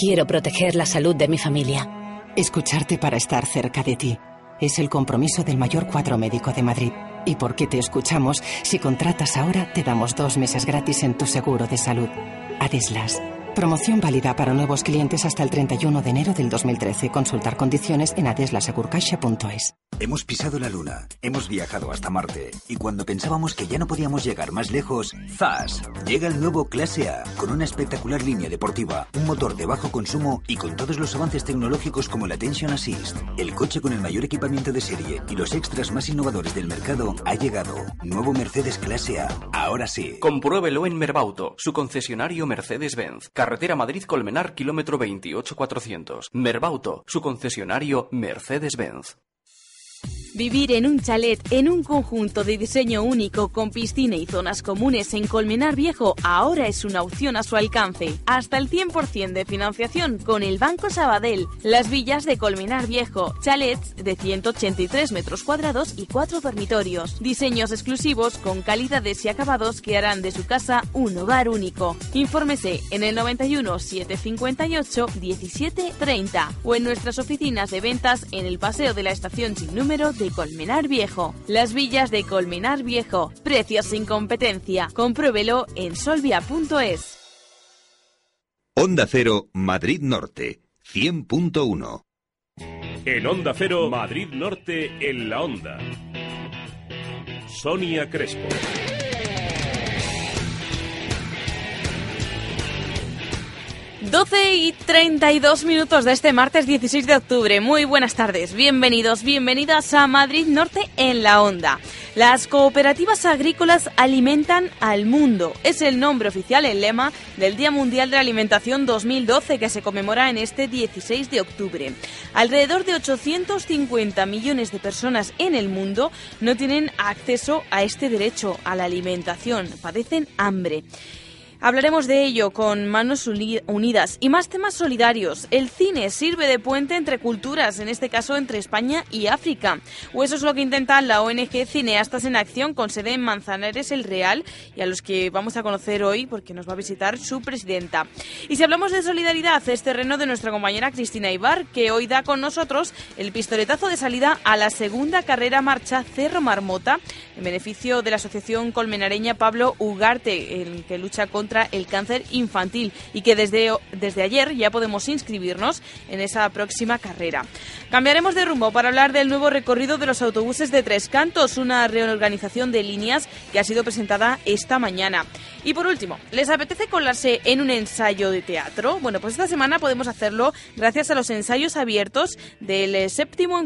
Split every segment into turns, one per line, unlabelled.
Quiero proteger la salud de mi familia.
Escucharte para estar cerca de ti. Es el compromiso del mayor cuadro médico de Madrid. ¿Y por qué te escuchamos? Si contratas ahora, te damos dos meses gratis en tu seguro de salud. Adeslas. Promoción válida para nuevos clientes hasta el 31 de enero del 2013. Consultar condiciones en adeslasegurcaixa.es.
Hemos pisado la Luna, hemos viajado hasta Marte y cuando pensábamos que ya no podíamos llegar más lejos, ¡zas! Llega el nuevo Clase A con una espectacular línea deportiva, un motor de bajo consumo y con todos los avances tecnológicos como la Attention Assist. El coche con el mayor equipamiento de serie y los extras más innovadores del mercado ha llegado. Nuevo Mercedes Clase A. Ahora sí.
Compruébelo en Merbauto, su concesionario Mercedes-Benz. Carretera Madrid-Colmenar, kilómetro 28400. Merbauto, su concesionario Mercedes-Benz.
Vivir en un chalet en un conjunto de diseño único con piscina y zonas comunes en Colmenar Viejo ahora es una opción a su alcance. Hasta el 100% de financiación con el Banco Sabadell. Las villas de Colmenar Viejo, chalets de 183 metros cuadrados y 4 dormitorios. Diseños exclusivos con calidades y acabados que harán de su casa un hogar único. Infórmese en el 91 758 17 30 o en nuestras oficinas de ventas en el Paseo de la Estación sin número de Colmenar Viejo. Las villas de Colmenar Viejo. Precios sin competencia. Compruébelo en solvia.es.
Onda Cero, Madrid Norte, 100.1.
En Onda Cero, Madrid Norte, en la Onda. Sonia Crespo.
12 y 32 minutos de este martes 16 de octubre. Muy buenas tardes, bienvenidos, bienvenidas a Madrid Norte en la Onda. Las cooperativas agrícolas alimentan al mundo. Es el nombre oficial, el lema del Día Mundial de la Alimentación 2012 que se conmemora en este 16 de octubre. Alrededor de 850 millones de personas en el mundo no tienen acceso a este derecho a la alimentación, padecen hambre. Hablaremos de ello con Manos Unidas y más temas solidarios. El cine sirve de puente entre culturas, en este caso entre España y África. O eso es lo que intenta la ONG Cineastas en Acción con sede en Manzanares el Real y a los que vamos a conocer hoy porque nos va a visitar su presidenta. Y si hablamos de solidaridad, es terreno de nuestra compañera Cristina Ibar, que hoy da con nosotros el pistoletazo de salida a la segunda carrera marcha Cerro Marmota en beneficio de la Asociación Colmenareña Pablo Ugarte, el que lucha contra contra el cáncer infantil y que desde, desde ayer ya podemos inscribirnos en esa próxima carrera. Cambiaremos de rumbo para hablar del nuevo recorrido de los autobuses de Tres Cantos, una reorganización de líneas que ha sido presentada esta mañana. Y por último, ¿les apetece colarse en un ensayo de teatro? Bueno, pues esta semana podemos hacerlo gracias a los ensayos abiertos del séptimo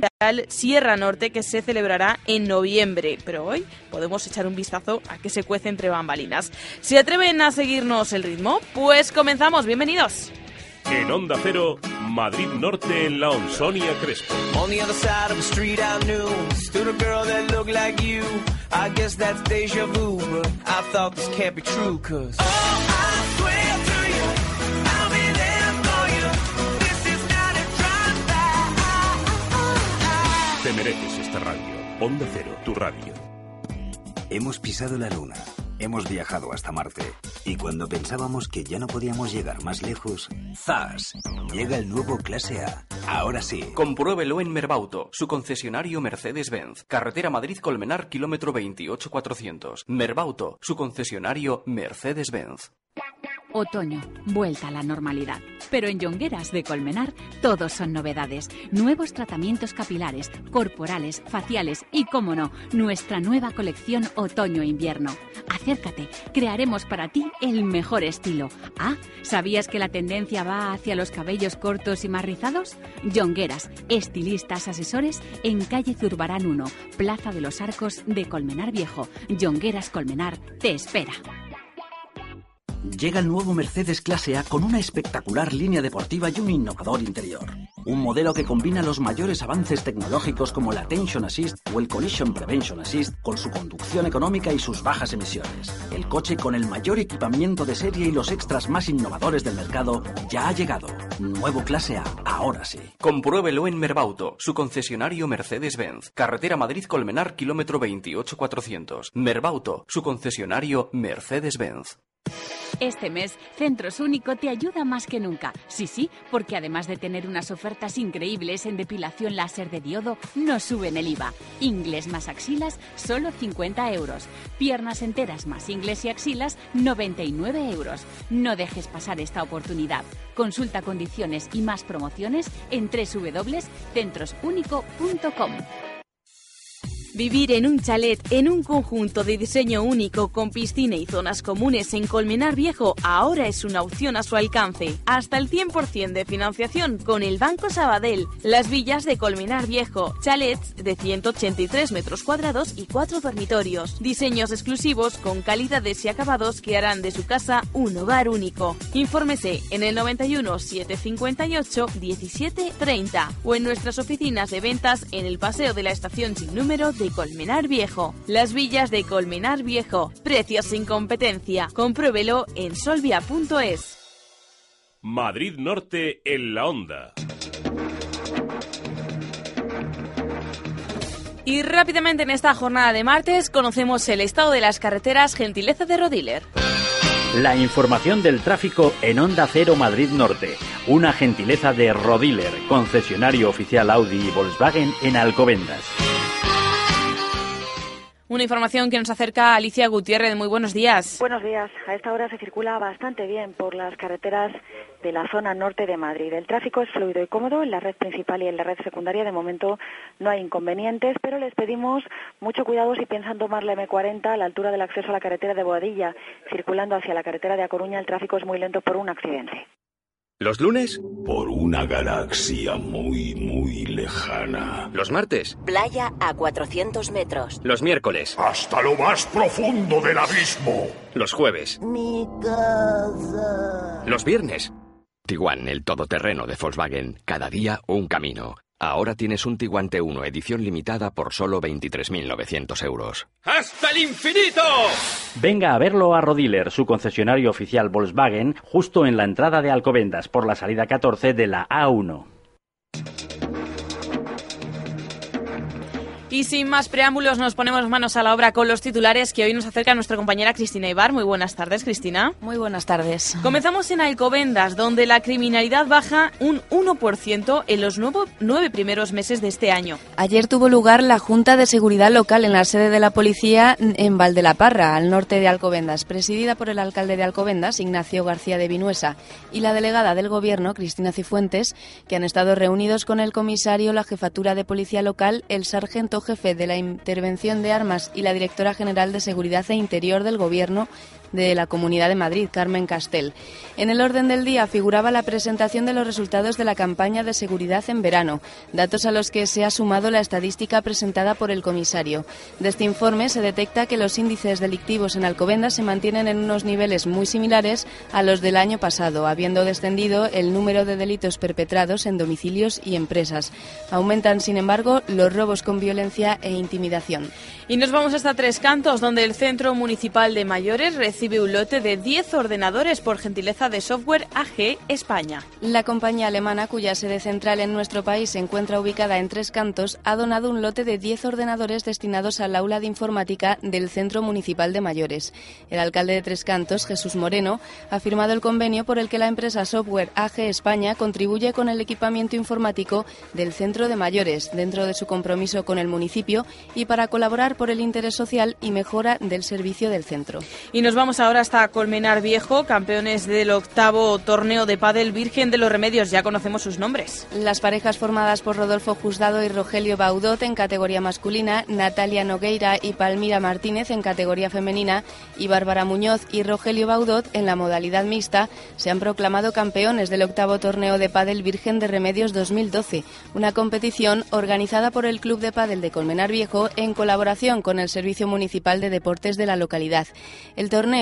Sierra Norte que se celebrará en noviembre. Pero hoy podemos echar un vistazo a qué se cuece entre bambalinas. ¿Se atreven a seguirnos el ritmo? Pues comenzamos. Bienvenidos.
En Onda Cero, Madrid Norte en la Onsonia Crespo.
On the other side of the street I knew stood a girl that looked like you. I guess that's deja vu, but I thought this can't be true, cause oh, I swear to you, I'll be there for you. This is not a drive-by.
Te mereces esta radio. Onda Cero, tu radio.
Hemos pisado la luna, hemos viajado hasta Marte y cuando pensábamos que ya no podíamos llegar más lejos, ¡zas! Llega el nuevo Clase A. Ahora sí.
Compruébelo en Merbauto, su concesionario Mercedes-Benz. Carretera Madrid-Colmenar, kilómetro 28400. Merbauto, su concesionario Mercedes-Benz.
Otoño, vuelta a la normalidad. Pero en Yongueras de Colmenar todos son novedades. Nuevos tratamientos capilares, corporales, faciales y, como no, nuestra nueva colección Otoño-Invierno. Acércate, crearemos para ti el mejor estilo. Ah, ¿sabías que la tendencia va hacia los cabellos cortos y más rizados? Jongueras, estilistas, asesores en calle Zurbarán 1, Plaza de los Arcos de Colmenar Viejo. Jongueras Colmenar te espera.
Llega el nuevo Mercedes Clase A con una espectacular línea deportiva y un innovador interior. Un modelo que combina los mayores avances tecnológicos como la Tension Assist o el Collision Prevention Assist con su conducción económica y sus bajas emisiones. El coche con el mayor equipamiento de serie y los extras más innovadores del mercado ya ha llegado. Nuevo Clase A, ahora sí.
Compruébelo en Merbauto, su concesionario Mercedes-Benz. Carretera Madrid-Colmenar, kilómetro 28400. Merbauto, su concesionario Mercedes-Benz.
Este mes, Centros Único te ayuda más que nunca. Sí, sí, porque además de tener unas ofertas increíbles en depilación láser de diodo, no suben el IVA. Inglés más axilas, solo 50 euros. Piernas enteras más inglés y axilas, 99 euros. No dejes pasar esta oportunidad. Consulta condiciones y más promociones en www.centrosunico.com.
Vivir en un chalet en un conjunto de diseño único con piscina y zonas comunes en Colmenar Viejo ahora es una opción a su alcance. Hasta el 100% de financiación con el Banco Sabadell. Las villas de Colmenar Viejo, chalets de 183 metros cuadrados y cuatro dormitorios. Diseños exclusivos con calidades y acabados que harán de su casa un hogar único. Infórmese en el 91 758 17 30 o en nuestras oficinas de ventas en el Paseo de la Estación sin número de Colmenar Viejo. Las villas de Colmenar Viejo. Precios sin competencia. Compruébelo en solvia.es.
Madrid Norte en la onda.
Y rápidamente en esta jornada de martes conocemos el estado de las carreteras gentileza de Rodiler.
La información del tráfico en Onda Cero Madrid Norte. Una gentileza de Rodiler, concesionario oficial Audi y Volkswagen en Alcobendas.
Una información que nos acerca Alicia Gutiérrez. Muy buenos días.
Buenos días. A esta hora se circula bastante bien por las carreteras de la zona norte de Madrid. El tráfico es fluido y cómodo en la red principal y en la red secundaria. De momento no hay inconvenientes, pero les pedimos mucho cuidado si piensan tomar la M40 a la altura del acceso a la carretera de Boadilla. Circulando hacia la carretera de A Coruña, el tráfico es muy lento por un accidente.
¿Los lunes?
Por una galaxia muy, muy lejana.
¿Los martes?
Playa a 400 metros.
¿Los miércoles?
Hasta lo más profundo del abismo.
¿Los jueves?
Mi casa.
¿Los viernes?
Tiguan, el todoterreno de Volkswagen. Cada día un camino. Ahora tienes un Tiguan T1 edición limitada por solo 23.900 euros.
¡Hasta el infinito!
Venga a verlo a Rodiler, su concesionario oficial Volkswagen, justo en la entrada de Alcobendas, por la salida 14 de la A1.
Y sin más preámbulos, nos ponemos manos a la obra con los titulares que hoy nos acerca nuestra compañera Cristina Ibar. Muy buenas tardes, Cristina.
Muy buenas tardes.
Comenzamos en Alcobendas, donde la criminalidad baja un 1% en los nuevo, nueve primeros meses de este año.
Ayer tuvo lugar la Junta de Seguridad Local en la sede de la policía en Valdelaparra, al norte de Alcobendas, presidida por el alcalde de Alcobendas, Ignacio García de Vinuesa, y la delegada del Gobierno, Cristina Cifuentes, que han estado reunidos con el comisario, la jefatura de policía local, el sargento jefe de la Intervención de Armas y la directora general de Seguridad e Interior del Gobierno de la Comunidad de Madrid, Carmen Castel. En el orden del día figuraba la presentación de los resultados de la campaña de seguridad en verano, datos a los que se ha sumado la estadística presentada por el comisario. De este informe se detecta que los índices delictivos en Alcobendas se mantienen en unos niveles muy similares a los del año pasado, habiendo descendido el número de delitos perpetrados en domicilios y empresas. Aumentan, sin embargo, los robos con violencia e intimidación.
Y nos vamos hasta Tres Cantos, donde el Centro Municipal de Mayores recibe un lote de 10 ordenadores por gentileza de software AG España.
La compañía alemana, cuya sede central en nuestro país se encuentra ubicada en Tres Cantos, ha donado un lote de 10 ordenadores destinados al aula de informática del Centro Municipal de Mayores. El alcalde de Tres Cantos, Jesús Moreno, ha firmado el convenio por el que la empresa Software AG España contribuye con el equipamiento informático del Centro de Mayores, dentro de su compromiso con el municipio y para colaborar por el interés social y mejora del servicio del centro.
Y nos vamos ahora hasta Colmenar Viejo, campeones del octavo torneo de pádel Virgen de los Remedios. Ya conocemos sus nombres.
Las parejas formadas por Rodolfo Jusdado y Rogelio Baudot en categoría masculina, Natalia Nogueira y Palmira Martínez en categoría femenina y Bárbara Muñoz y Rogelio Baudot en la modalidad mixta se han proclamado campeones del octavo torneo de pádel Virgen de Remedios 2012, una competición organizada por el Club de Pádel de Colmenar Viejo en colaboración con el Servicio Municipal de Deportes de la localidad. El torneo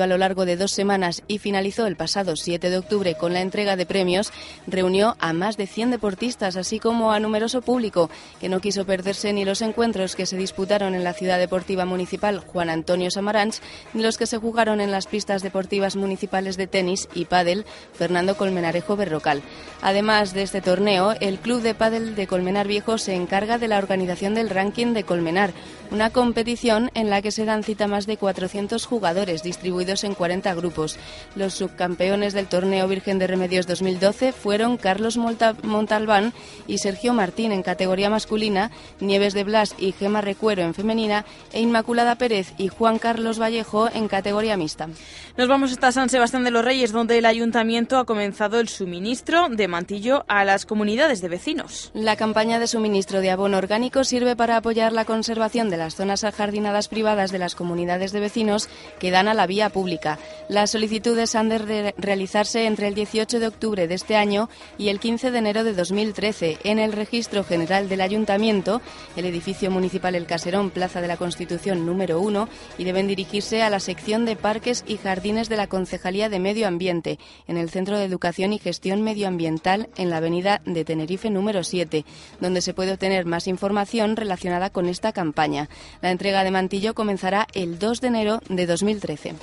a lo largo de dos semanas y finalizó el pasado 7 de octubre con la entrega de premios, reunió a más de 100 deportistas, así como a numeroso público que no quiso perderse ni los encuentros que se disputaron en la ciudad deportiva municipal Juan Antonio Samaranch, ni los que se jugaron en las pistas deportivas municipales de tenis y pádel Fernando Colmenarejo Berrocal. Además de este torneo, el Club de Pádel de Colmenar Viejo se encarga de la organización del ranking de Colmenar, una competición en la que se dan cita más de 400 jugadores distribuidos en 40 grupos. Los subcampeones del torneo Virgen de Remedios 2012 fueron Carlos Montalbán y Sergio Martín en categoría masculina, Nieves de Blas y Gema Recuero en femenina e Inmaculada Pérez y Juan Carlos Vallejo en categoría mixta.
Nos vamos hasta San Sebastián de los Reyes, donde el ayuntamiento ha comenzado el suministro de mantillo a las comunidades de vecinos.
La campaña de suministro de abono orgánico sirve para apoyar la conservación de las zonas ajardinadas privadas de las comunidades de vecinos que dan a la vía pública. Las solicitudes han de realizarse entre el 18 de octubre de este año y el 15 de enero de 2013 en el Registro General del Ayuntamiento, el edificio municipal El Caserón, Plaza de la Constitución número 1, y deben dirigirse a la sección de Parques y Jardines de la Concejalía de Medio Ambiente, en el Centro de Educación y Gestión Medioambiental en la Avenida de Tenerife número 7, donde se puede obtener más información relacionada con esta campaña. La entrega de mantillo comenzará el 2 de enero de 2013.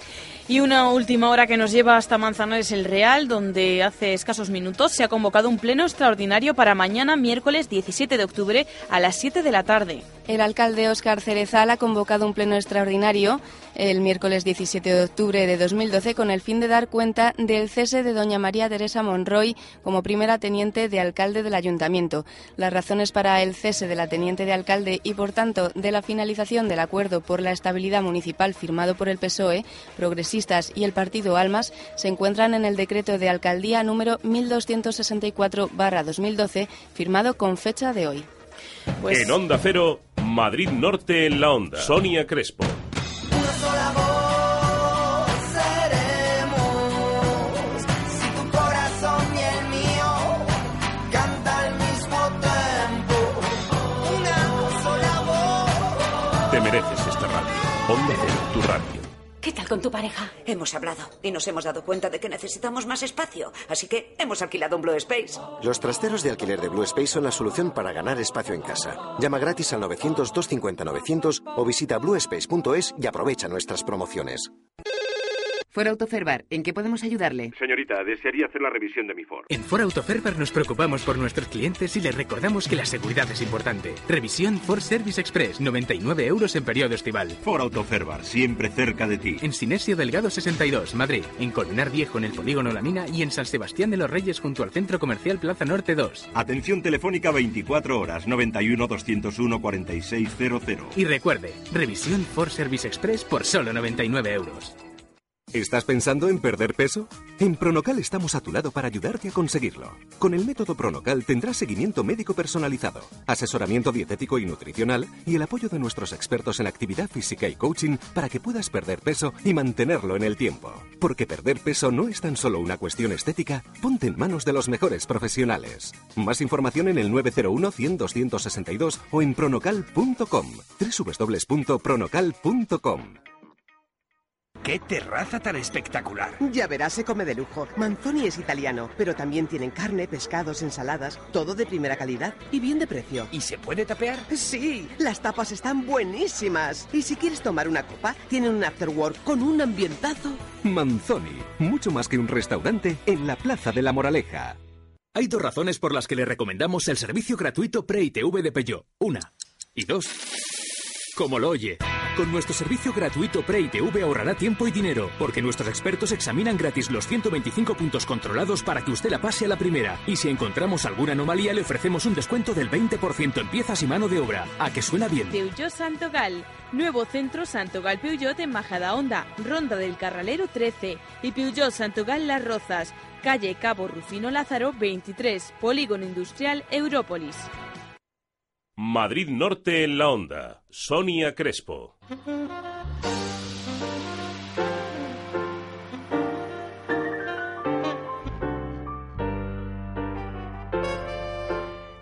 Y una última hora que nos lleva hasta Manzanares el Real, donde hace escasos minutos se ha convocado un pleno extraordinario para mañana, miércoles 17 de octubre, a las 7 de la tarde.
El alcalde Óscar Cerezal ha convocado un pleno extraordinario el miércoles 17 de octubre de 2012 con el fin de dar cuenta del cese de doña María Teresa Monroy como primera teniente de alcalde del ayuntamiento. Las razones para el cese de la teniente de alcalde y, por tanto, de la finalización del acuerdo por la estabilidad municipal firmado por el PSOE, Progresistas y el partido Almas se encuentran en el decreto de alcaldía número 1264-2012 firmado con fecha de hoy.
En Onda Cero, Madrid Norte en la Onda. Sonia Crespo.
Con tu pareja?
Hemos hablado y nos hemos dado cuenta de que necesitamos más espacio, así que hemos alquilado un Blue Space.
Los trasteros de alquiler de Blue Space son la solución para ganar espacio en casa. Llama gratis al 900-250-900 o visita bluespace.es y aprovecha nuestras promociones.
For Autoferbar, ¿en qué podemos ayudarle?
Señorita, desearía hacer la revisión de mi Ford.
En For Autoferbar nos preocupamos por nuestros clientes y les recordamos que la seguridad es importante. Revisión Ford Service Express, 99 euros en periodo estival.
For Autoferbar, siempre cerca de ti.
En Sinesio Delgado 62, Madrid. En Colmenar Viejo, en el Polígono La Mina. Y en San Sebastián de los Reyes, junto al Centro Comercial Plaza Norte 2.
Atención telefónica 24 horas, 91 201 4600.
Y recuerde, revisión Ford Service Express por solo 99 euros.
¿Estás pensando en perder peso? En Pronocal estamos a tu lado para ayudarte a conseguirlo. Con el método Pronocal tendrás seguimiento médico personalizado, asesoramiento dietético y nutricional y el apoyo de nuestros expertos en actividad física y coaching para que puedas perder peso y mantenerlo en el tiempo. Porque perder peso no es tan solo una cuestión estética, ponte en manos de los mejores profesionales. Más información en el 901 100 262 o en pronocal.com. www.pronocal.com.
¡Qué terraza tan espectacular!
Ya verás, se come de lujo. Manzoni es italiano, pero también tienen carne, pescados, ensaladas, todo de primera calidad y bien de precio.
¿Y se puede tapear?
Sí, las tapas están buenísimas. Y si quieres tomar una copa, tienen un afterwork con un ambientazo.
Manzoni, mucho más que un restaurante en la Plaza de la Moraleja.
Hay dos razones por las que le recomendamos el servicio gratuito Pre-ITV de Peugeot. Una. Y dos. Como lo oye. Con nuestro servicio gratuito Pre-ITV ahorrará tiempo y dinero, porque nuestros expertos examinan gratis los 125 puntos controlados para que usted la pase a la primera. Y si encontramos alguna anomalía, le ofrecemos un descuento del 20% en piezas y mano de obra. ¿A que suena bien?
Peugeot Santogal. Nuevo centro Santogal Peugeot en Majada Honda, Ronda del Carralero 13 y Peugeot Santogal Las Rozas, calle Cabo Rufino Lázaro 23, Polígono Industrial Európolis.
Madrid Norte en la onda. Sonia Crespo.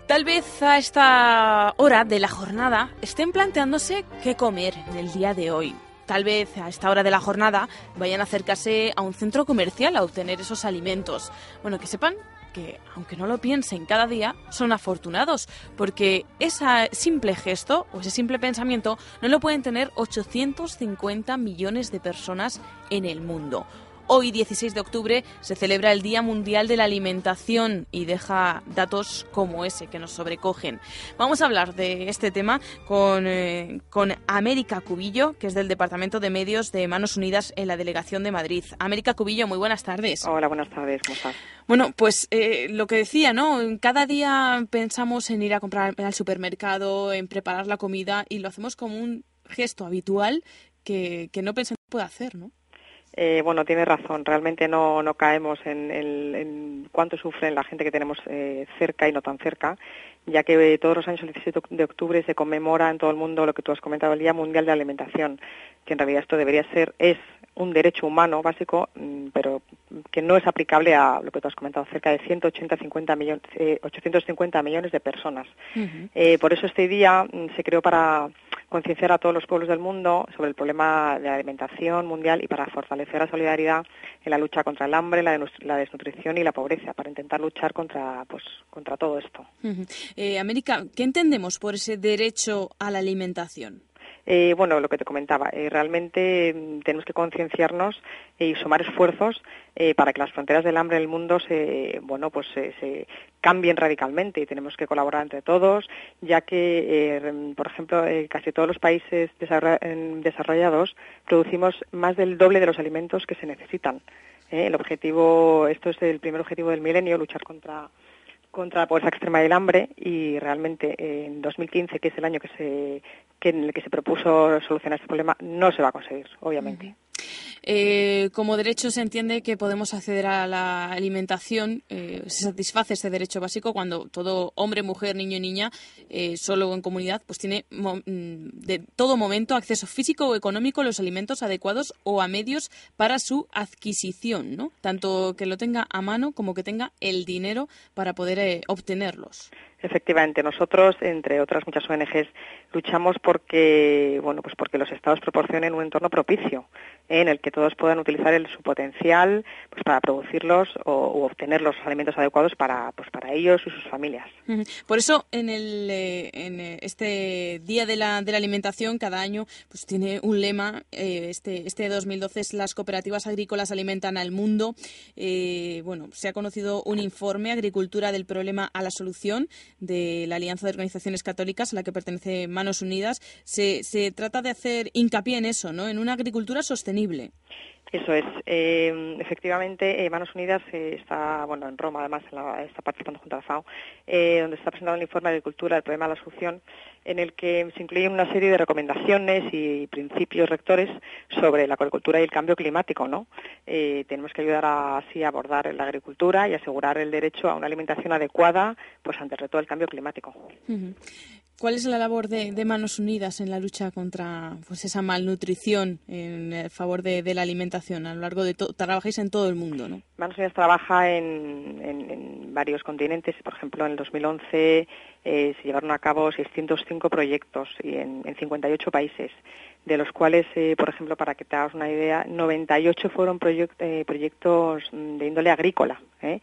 Tal vez a esta hora de la jornada estén planteándose qué comer en el día de hoy. Tal vez a esta hora de la jornada vayan a acercarse a un centro comercial a obtener esos alimentos. Bueno, que sepan que, aunque no lo piensen cada día, son afortunados, porque ese simple gesto o ese simple pensamiento no lo pueden tener 850 millones de personas en el mundo. Hoy, 16 de octubre, se celebra el Día Mundial de la Alimentación y deja datos como ese que nos sobrecogen. Vamos a hablar de este tema con, eh, con América Cubillo, que es del Departamento de Medios de Manos Unidas en la Delegación de Madrid. América Cubillo, muy buenas tardes.
Hola, buenas tardes, ¿cómo estás?
Bueno, pues eh, lo que decía, ¿no? Cada día pensamos en ir a comprar al supermercado, en preparar la comida y lo hacemos como un gesto habitual que, que no pensamos que puede hacer, ¿no?
Eh, bueno, tiene razón. Realmente no, no caemos en, cuánto sufren la gente que tenemos eh, cerca y no tan cerca, ya que eh, todos los años el 17 de octubre se conmemora en todo el mundo lo que tú has comentado, el Día Mundial de la Alimentación, que en realidad esto debería ser, es un derecho humano básico, mm, pero que no es aplicable a lo que tú has comentado, cerca de 180, 50 millones, eh, 850 millones de personas. Uh -huh. eh, por eso este día mm, se creó para concienciar a todos los pueblos del mundo sobre el problema de la alimentación mundial y para fortalecer la solidaridad en la lucha contra el hambre, la, la desnutrición y la pobreza, para intentar luchar contra, pues, contra todo esto.
Eh, América, ¿qué entendemos por ese derecho a la alimentación?
Eh, bueno, lo que te comentaba, eh, realmente eh, tenemos que concienciarnos y sumar esfuerzos eh, para que las fronteras del hambre en el mundo se, bueno, pues se cambien radicalmente y tenemos que colaborar entre todos, ya que, eh, por ejemplo, casi todos los países desarrollados producimos más del doble de los alimentos que se necesitan. el objetivo, esto es el primer objetivo del milenio, luchar contra contra la pobreza extrema y el hambre y realmente en 2015, que es el año que se, que en el que se propuso solucionar este problema, no se va a conseguir, obviamente.
Eh, como derecho se entiende que podemos acceder a la alimentación, eh, se satisface este derecho básico cuando todo hombre, mujer, niño y niña, eh, solo en comunidad, pues tiene de todo momento acceso físico o económico a los alimentos adecuados o a medios para su adquisición, ¿no? Tanto que lo tenga a mano como que tenga el dinero para poder eh, obtenerlos.
Efectivamente, nosotros, entre otras muchas ONGs, luchamos porque, bueno, pues porque los estados proporcionen un entorno propicio ¿eh? en el que todos puedan utilizar el, su potencial pues, para producirlos o u obtener los alimentos adecuados para, pues, para ellos y sus familias.
Por eso, en, el, en este Día de la, de la Alimentación, cada año pues, tiene un lema. Eh, este, este 2012 es Las cooperativas agrícolas alimentan al mundo. Eh, bueno, se ha conocido un informe, Agricultura del problema a la solución, de la Alianza de Organizaciones Católicas a la que pertenece Manos Unidas, se, se trata de hacer hincapié en eso, ¿no? En una agricultura sostenible.
Eso es. Eh, efectivamente, eh, Manos Unidas eh, está, bueno, en Roma, además, en la, está participando junto a la FAO, donde está presentando el informe de agricultura, el problema de la solución, en el que se incluyen una serie de recomendaciones y principios rectores sobre la agricultura y el cambio climático, ¿no? tenemos que ayudar a, así a abordar la agricultura y asegurar el derecho a una alimentación adecuada, pues ante el reto del cambio climático.
¿Cuál es la labor de, Manos Unidas en la lucha contra pues, esa malnutrición en favor de, la alimentación a lo largo de todo? Trabajáis en todo el mundo, ¿no?
Manos Unidas trabaja en, varios continentes. Por ejemplo, en el 2011 eh, se llevaron a cabo 605 proyectos y en, en 58 países, de los cuales, eh, por ejemplo, para que te hagas una idea, 98 fueron eh, proyectos de índole agrícola. ¿eh?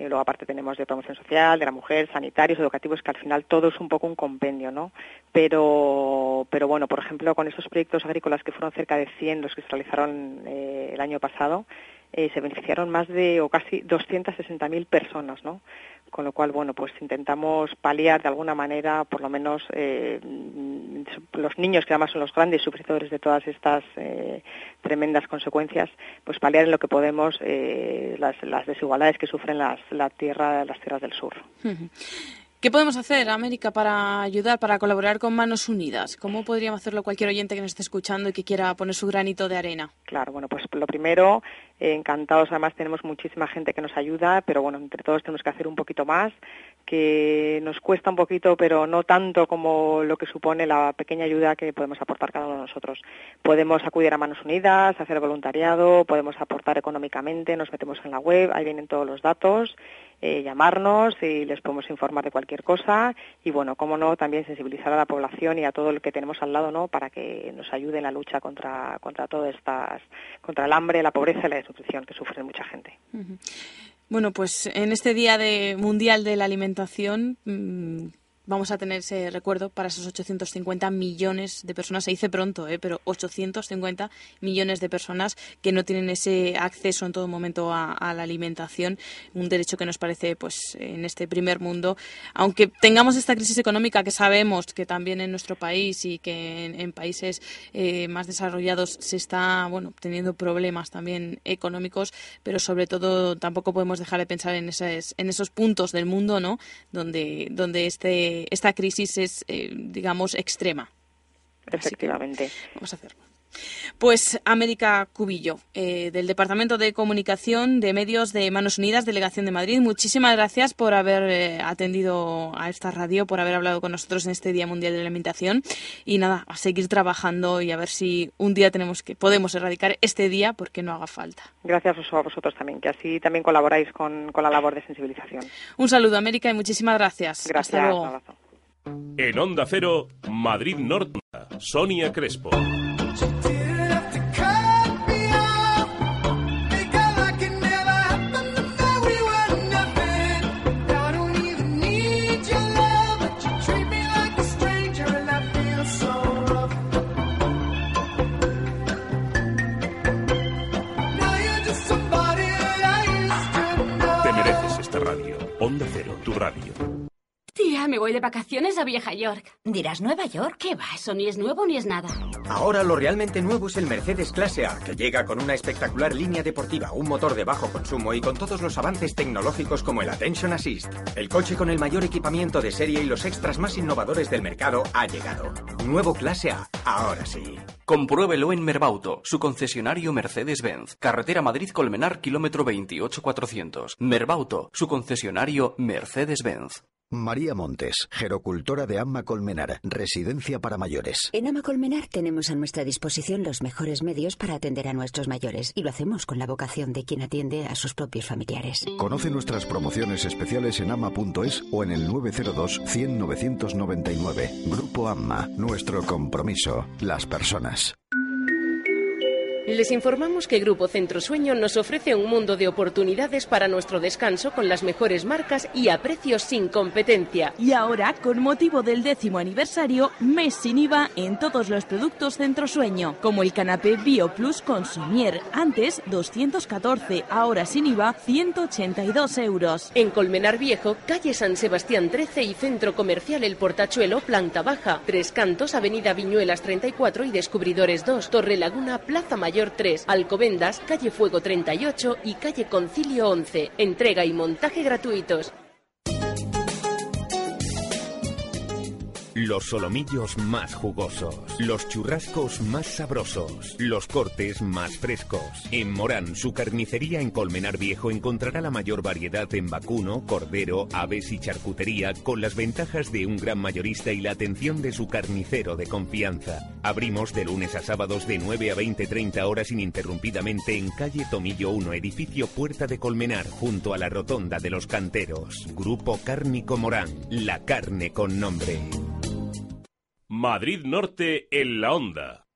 Eh, luego aparte tenemos de promoción social, de la mujer, sanitarios, educativos, que al final todo es un poco un compendio, ¿no? Pero, pero bueno, por ejemplo, con esos proyectos agrícolas que fueron cerca de 100 los que se realizaron eh, el año pasado, eh, se beneficiaron más de o casi 260.000 personas, ¿no? Con lo cual, bueno, pues intentamos paliar de alguna manera, por lo menos, eh, los niños que además son los grandes sufridores de todas estas eh, tremendas consecuencias, pues paliar en lo que podemos las, las, desigualdades que sufren las, la tierra, las tierras del sur.
¿Qué podemos hacer, América, para ayudar, para colaborar con Manos Unidas? ¿Cómo podríamos hacerlo cualquier oyente que nos esté escuchando y que quiera poner su granito de arena?
Claro, bueno, pues lo primero, encantados, además tenemos muchísima gente que nos ayuda, pero bueno, entre todos tenemos que hacer un poquito más, que nos cuesta un poquito, pero no tanto como lo que supone la pequeña ayuda que podemos aportar cada uno de nosotros. Podemos acudir a Manos Unidas, hacer voluntariado, podemos aportar económicamente, nos metemos en la web, ahí vienen todos los datos eh, llamarnos y les podemos informar de cualquier cosa y bueno, cómo no, también sensibilizar a la población y a todo el que tenemos al lado, ¿no? Para que nos ayude en la lucha contra, contra todas estas, contra el hambre, la pobreza y la desnutrición que sufre mucha gente.
Bueno, pues en este Día de Mundial de la Alimentación, mm, vamos a tener ese recuerdo para esos 850 millones de personas. Se dice pronto, ¿eh? pero 850 millones de personas que no tienen ese acceso en todo momento a, la alimentación, un derecho que nos parece, pues, en este primer mundo, aunque tengamos esta crisis económica que sabemos que también en nuestro país y que en, países eh, más desarrollados se está, bueno, teniendo problemas también económicos, pero sobre todo tampoco podemos dejar de pensar en esos, en esos puntos del mundo, ¿no? Donde, donde este esta crisis es, eh, digamos, extrema.
Efectivamente.
Vamos a hacerlo. Pues América Cubillo, eh, del Departamento de Comunicación de Medios de Manos Unidas, Delegación de Madrid. Muchísimas gracias por haber eh, atendido a esta radio, por haber hablado con nosotros en este Día Mundial de la Alimentación. Y nada, a seguir trabajando y a ver si un día tenemos que podemos erradicar este día porque no haga falta.
Gracias a vosotros también, que así también colaboráis con, la labor de sensibilización.
Un saludo, América, y muchísimas gracias.
Gracias. Hasta luego.
En Onda Cero, Madrid Norte, Sonia Crespo. Onda Cero, tu radio.
Tía, me voy de vacaciones a Vieja York.
¿Dirás Nueva York?
¿Qué va? Eso ni es nuevo ni es nada.
Ahora lo realmente nuevo es el Mercedes Clase A, que llega con una espectacular línea deportiva, un motor de bajo consumo y con todos los avances tecnológicos como el Attention Assist. El coche con el mayor equipamiento de serie y los extras más innovadores del mercado ha llegado. Nuevo Clase A, ahora sí.
Compruébelo en Merbauto, su concesionario Mercedes-Benz. Carretera Madrid-Colmenar, kilómetro 28400. Merbauto, su concesionario Mercedes-Benz.
María Montes, gerocultora de Amma Colmenar, residencia para mayores.
En Amma Colmenar tenemos a nuestra disposición los mejores medios para atender a nuestros mayores y lo hacemos con la vocación de quien atiende a sus propios familiares.
Conoce nuestras promociones especiales en ama.es o en el 902 100 999. Grupo Amma, nuestro compromiso, las personas.
Les informamos que Grupo Centro Sueño nos ofrece un mundo de oportunidades para nuestro descanso con las mejores marcas y a precios sin competencia.
Y ahora, con motivo del décimo aniversario, mes sin IVA en todos los productos Centro Sueño, como el canapé Bio Plus con Sumier, antes 214, ahora sin IVA 182 euros.
En Colmenar Viejo, calle San Sebastián 13 y Centro Comercial El Portachuelo, planta baja, Tres Cantos, Avenida Viñuelas 34 y Descubridores 2, Torre Laguna, Plaza Mayor 3, Alcobendas, calle Fuego 38 y calle Concilio 11. Entrega y montaje gratuitos.
Los solomillos más jugosos, los churrascos más sabrosos, los cortes más frescos. En Morán, su carnicería en Colmenar Viejo encontrará la mayor variedad en vacuno, cordero, aves y charcutería con las ventajas de un gran mayorista y la atención de su carnicero de confianza. Abrimos de lunes a sábados de 9 a 20-30 horas ininterrumpidamente en calle Tomillo 1, edificio Puerta de Colmenar, junto a la Rotonda de los Canteros. Grupo Cárnico Morán, la carne con nombre.
Madrid Norte en la onda.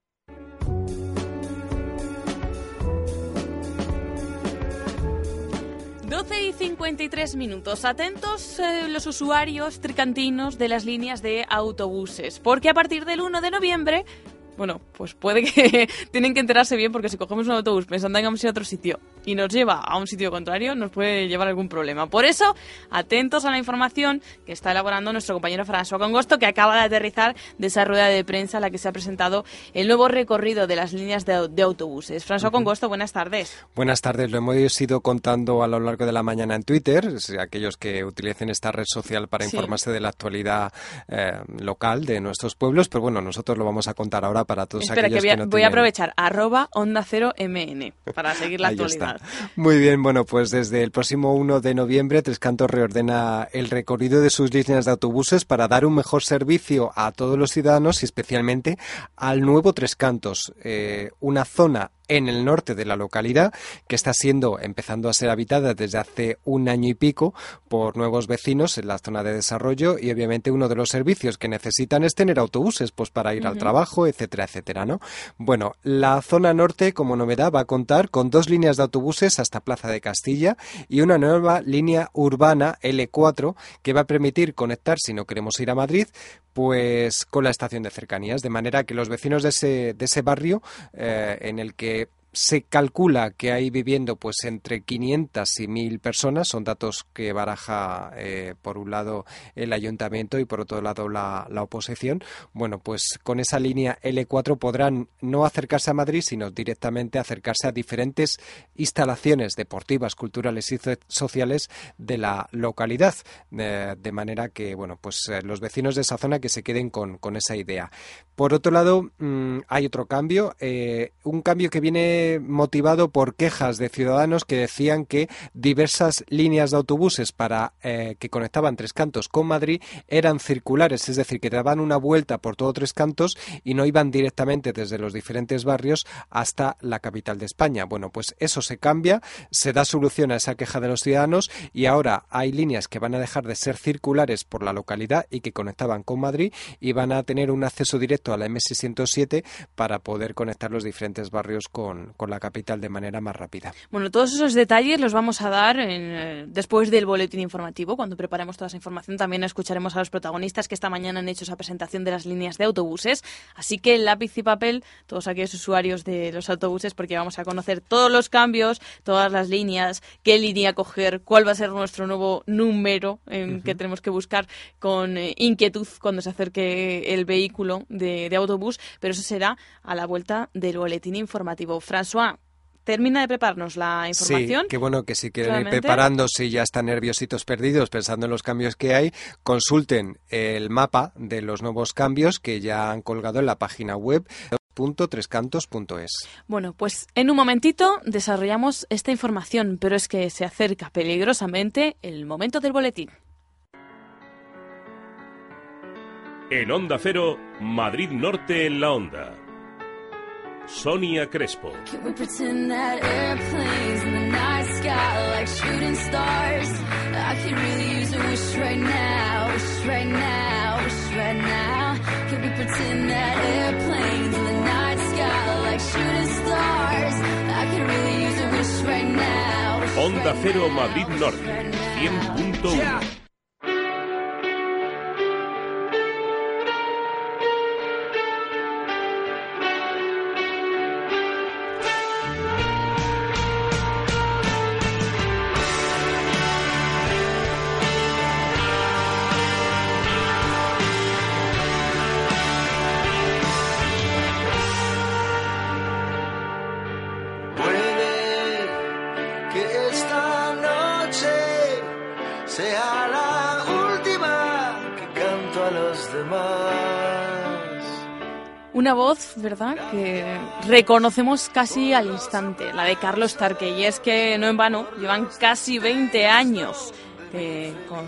Y 53 minutos. Atentos eh, los usuarios tricantinos de las líneas de autobuses, porque a partir del 1 de noviembre, bueno, pues puede que tienen que enterarse bien porque si cogemos un autobús pensando en vamos a ir a otro sitio, y nos lleva a un sitio contrario, nos puede llevar algún problema. Por eso, atentos a la información que está elaborando nuestro compañero François Congosto, que acaba de aterrizar de esa rueda de prensa a la que se ha presentado el nuevo recorrido de las líneas de, autobuses. François Congosto, buenas tardes.
Buenas tardes, lo hemos ido contando a lo largo de la mañana en Twitter, aquellos que utilicen esta red social para informarse de la actualidad eh, local de nuestros pueblos, pero bueno, nosotros lo vamos a contar ahora para todos
Espera,
aquellos
que voy
que no
voy a aprovechar arroba onda cero mn para seguir la
Ahí
actualidad.
está. Muy bien, bueno, pues desde el próximo 1 de noviembre Tres Cantos reordena el recorrido de sus líneas de autobuses para dar un mejor servicio a todos los ciudadanos y especialmente al nuevo Tres Cantos, eh, una zona en el norte de la localidad que está siendo empezando a ser habitada desde hace un año y pico por nuevos vecinos en la zona de desarrollo y obviamente uno de los servicios que necesitan es tener autobuses pues para ir al trabajo etcétera etcétera no bueno la zona norte como novedad va a contar con dos líneas de autobuses hasta Plaza de Castilla y una nueva línea urbana L4 que va a permitir conectar si no queremos ir a Madrid pues con la estación de cercanías, de manera que los vecinos de ese, de ese barrio eh, en el que se calcula que hay viviendo pues entre 500 y 1000 personas, son datos que baraja eh, por un lado el ayuntamiento y por otro lado la, oposición. Bueno, pues con esa línea L4 podrán no acercarse a Madrid, sino directamente acercarse a diferentes instalaciones deportivas, culturales y so- sociales de la localidad, eh, de manera que bueno, pues eh, los vecinos de esa zona que se queden con, con esa idea. Por otro lado, mm, hay otro cambio, un cambio que viene motivado por quejas de ciudadanos que decían que diversas líneas de autobuses para eh, que conectaban Tres Cantos con Madrid eran circulares, es decir, que daban una vuelta por todo Tres Cantos y no iban directamente desde los diferentes barrios hasta la capital de España. Bueno, pues eso se cambia, se da solución a esa queja de los ciudadanos y ahora hay líneas que van a dejar de ser circulares por la localidad y que conectaban con Madrid y van a tener un acceso directo a la MS107 para poder conectar los diferentes barrios con, con la capital de manera más rápida.
Bueno, todos esos detalles los vamos a dar en, eh, después del boletín informativo. Cuando preparemos toda esa información, también escucharemos a los protagonistas que esta mañana han hecho esa presentación de las líneas de autobuses. Así que lápiz y papel, todos aquellos usuarios de los autobuses, porque vamos a conocer todos los cambios, todas las líneas, qué línea coger, cuál va a ser nuestro nuevo número en que tenemos que buscar con eh, inquietud cuando se acerque el vehículo de, de autobús. Pero eso será a la vuelta del boletín informativo. François, termina de prepararnos la información.
Sí, qué bueno que si quieren ir preparándose y ya están nerviositos perdidos pensando en los cambios que hay, consulten el mapa de los nuevos cambios que ya han colgado en la página web .trescantos.es.
Bueno, pues en un momentito desarrollamos esta información, pero es que se acerca peligrosamente el momento del boletín.
En Onda Cero, Madrid Norte en la Onda. Sonia Crespo.
Can we pretend that airplanes in the night sky like shooting stars? I could really use a wish right now, wish right now, wish right now. Can we pretend that airplanes in the night sky like shooting stars? I could really use a wish right now. wish
Onda Cero Madrid Norte, 100.1.
Una voz, ¿verdad?, que reconocemos casi al instante, la de Carlos Tarque. Y es que no en vano, llevan casi 20 años eh, con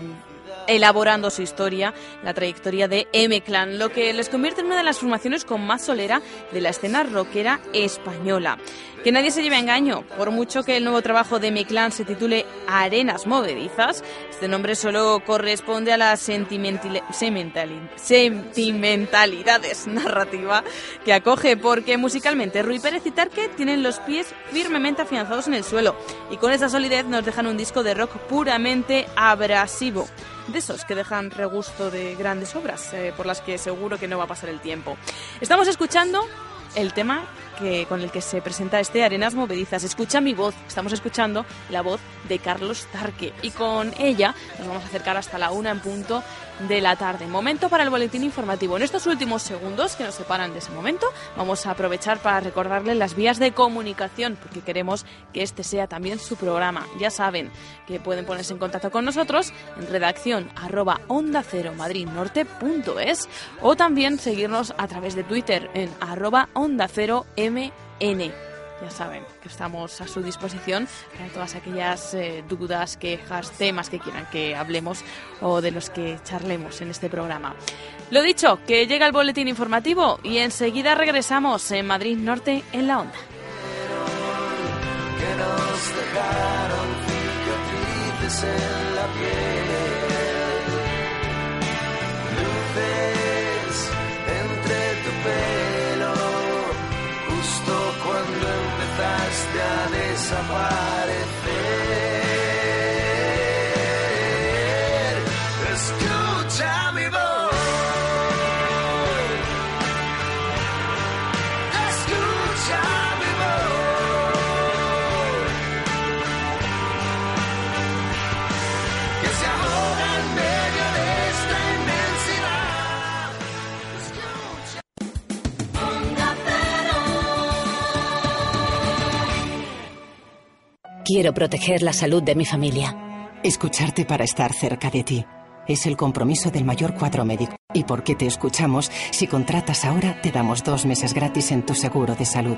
elaborando su historia, la trayectoria de M-Clan, lo que les convierte en una de las formaciones con más solera de la escena rockera española. Que nadie se lleve a engaño, por mucho que el nuevo trabajo de M-Clan se titule Arenas Movedizas, este nombre solo corresponde a la sentimentalidades narrativa que acoge, porque musicalmente Rui Pérez y Tarque tienen los pies firmemente afianzados en el suelo y con esa solidez nos dejan un disco de rock puramente abrasivo de esos que dejan regusto de grandes obras, eh, por las que seguro que no va a pasar el tiempo. Estamos escuchando el tema con el que se presenta este Arenas Movedizas. Escucha mi voz. Estamos escuchando la voz de Carlos Tarque. Y con ella nos vamos a acercar hasta la una en punto de la tarde. Momento para el boletín informativo. En estos últimos segundos que nos separan de ese momento, vamos a aprovechar para recordarles las vías de comunicación, porque queremos que este sea también su programa. Ya saben que pueden ponerse en contacto con nosotros en redacción arroba onda cero madridnorte.es o también seguirnos a través de Twitter en arroba onda cero mn. Ya saben que estamos a su disposición para todas aquellas eh, dudas, quejas, temas que quieran que hablemos o de los que charlemos en este programa. Lo dicho, que llega el boletín informativo y enseguida regresamos en Madrid Norte en la onda.
que desaparecer.
Quiero proteger la salud de mi familia. Escucharte para estar cerca de ti. Es el compromiso del mayor cuadro médico. ¿Y por qué te escuchamos? Si contratas ahora, te damos dos meses gratis en tu seguro de salud.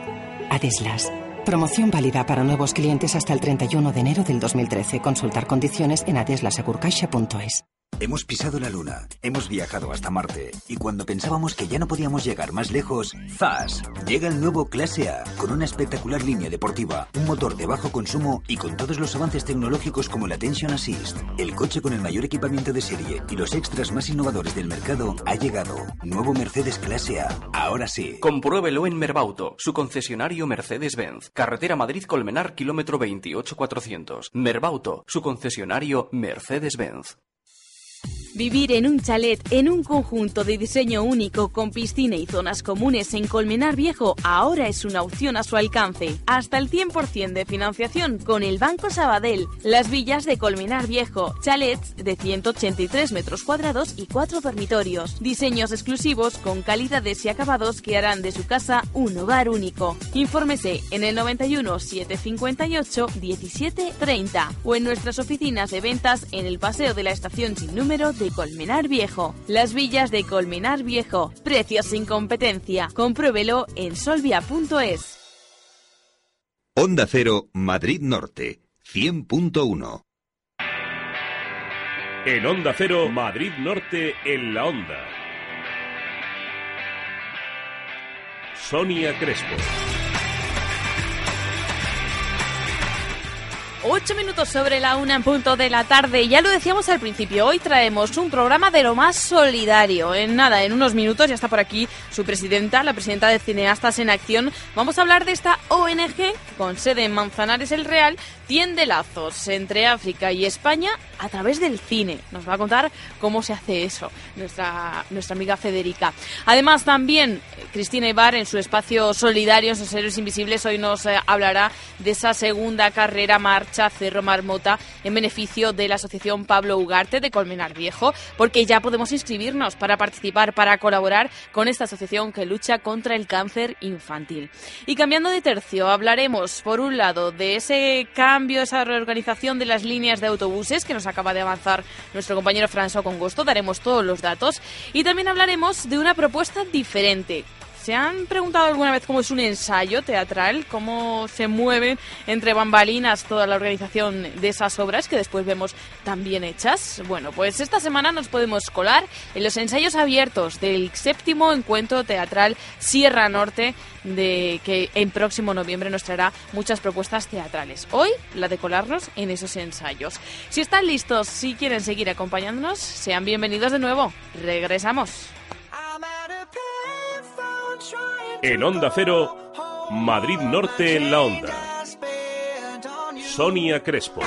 Adeslas. Promoción válida para nuevos clientes hasta el 31 de enero del 2013. Consultar condiciones en adeslasegurcaixa.es.
Hemos pisado la Luna, hemos viajado hasta Marte y cuando pensábamos que ya no podíamos llegar más lejos, ¡zas! Llega el nuevo Clase A con una espectacular línea deportiva, un motor de bajo consumo y con todos los avances tecnológicos como el Attention Assist. El coche con el mayor equipamiento de serie y los extras más innovadores del mercado ha llegado. Nuevo Mercedes Clase A. Ahora sí.
Compruébelo en Merbauto, su concesionario Mercedes-Benz. Carretera Madrid-Colmenar, kilómetro 28400. Merbauto, su concesionario Mercedes-Benz.
Vivir en un chalet en un conjunto de diseño único con piscina y zonas comunes en Colmenar Viejo ahora es una opción a su alcance. Hasta el 100% de financiación con el Banco Sabadell. Las villas de Colmenar Viejo, chalets de 183 metros cuadrados y 4 dormitorios. Diseños exclusivos con calidades y acabados que harán de su casa un hogar único. Infórmese en el 91 758 17 30 o en nuestras oficinas de ventas en el Paseo de la Estación sin número de Colmenar Viejo. Las villas de Colmenar Viejo. Precios sin competencia. Compruébelo en solvia.es.
Onda Cero, Madrid Norte, 100.1.
En Onda Cero, Madrid Norte en la Onda. Sonia Crespo.
Ocho minutos sobre la una en punto de la tarde. Ya lo decíamos al principio, hoy traemos un programa de lo más solidario. En nada, en unos minutos ya está por aquí su presidenta, la presidenta de Cineastas en Acción. Vamos a hablar de esta ONG con sede en Manzanares el Real, tiende lazos entre África y España a través del cine. Nos va a contar cómo se hace eso nuestra, nuestra amiga Federica. Además, también eh, Cristina Ibar en su espacio solidario en sus héroes invisibles hoy nos eh, hablará de esa segunda carrera marcha Cerro Marmota en beneficio de la Asociación Pablo Ugarte de Colmenar Viejo, porque ya podemos inscribirnos para participar, para colaborar con esta asociación que lucha contra el cáncer infantil. Y cambiando de tercio, hablaremos por un lado de ese cambio, esa reorganización de las líneas de autobuses que nos acaba de avanzar nuestro compañero François Congosto, daremos todos los datos y también hablaremos de una propuesta diferente ¿Se han preguntado alguna vez cómo es un ensayo teatral? ¿Cómo se mueven entre bambalinas toda la organización de esas obras que después vemos tan bien hechas? Bueno, pues esta semana nos podemos colar en los ensayos abiertos del séptimo encuentro teatral Sierra Norte de que en próximo noviembre nos traerá muchas propuestas teatrales. Hoy la de colarnos en esos ensayos. Si están listos, si quieren seguir acompañándonos, sean bienvenidos de nuevo. Regresamos.
En Onda Cero, Madrid Norte en la Onda. Sonia Crespo.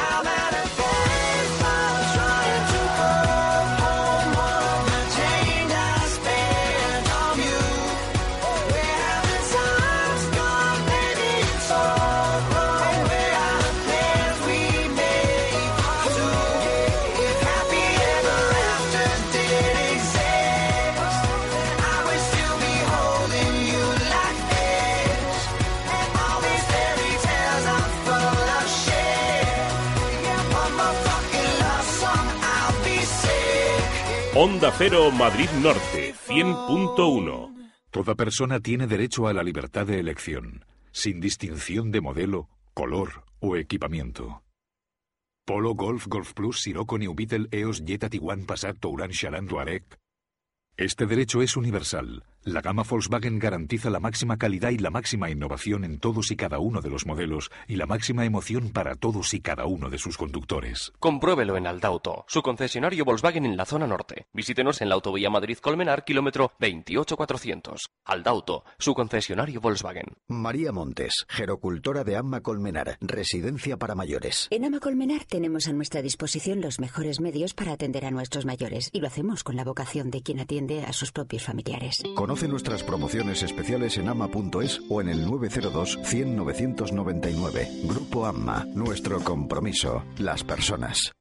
Onda Cero Madrid Norte 100.1.
Toda persona tiene derecho a la libertad de elección, sin distinción de modelo, color o equipamiento. Polo, Golf, Golf Plus, Sirocco, New Beetle, EOS, Jetta, Tiguan, Passat, Touran, Chaland, Touareg. Este derecho es universal. La gama Volkswagen garantiza la máxima calidad y la máxima innovación en todos y cada uno de los modelos y la máxima emoción para todos y cada uno de sus conductores.
Compruébelo en Aldauto, su concesionario Volkswagen en la zona norte. Visítenos en la autovía Madrid-Colmenar, kilómetro 28400. Aldauto, su concesionario Volkswagen.
María Montes, gerocultora de Amma Colmenar, residencia para mayores.
En Ama Colmenar tenemos a nuestra disposición los mejores medios para atender a nuestros mayores y lo hacemos con la vocación de quien atiende a sus propios familiares.
Conoce nuestras promociones especiales en ama.es o en el 902 100 999. Grupo AMMA, nuestro compromiso, las personas.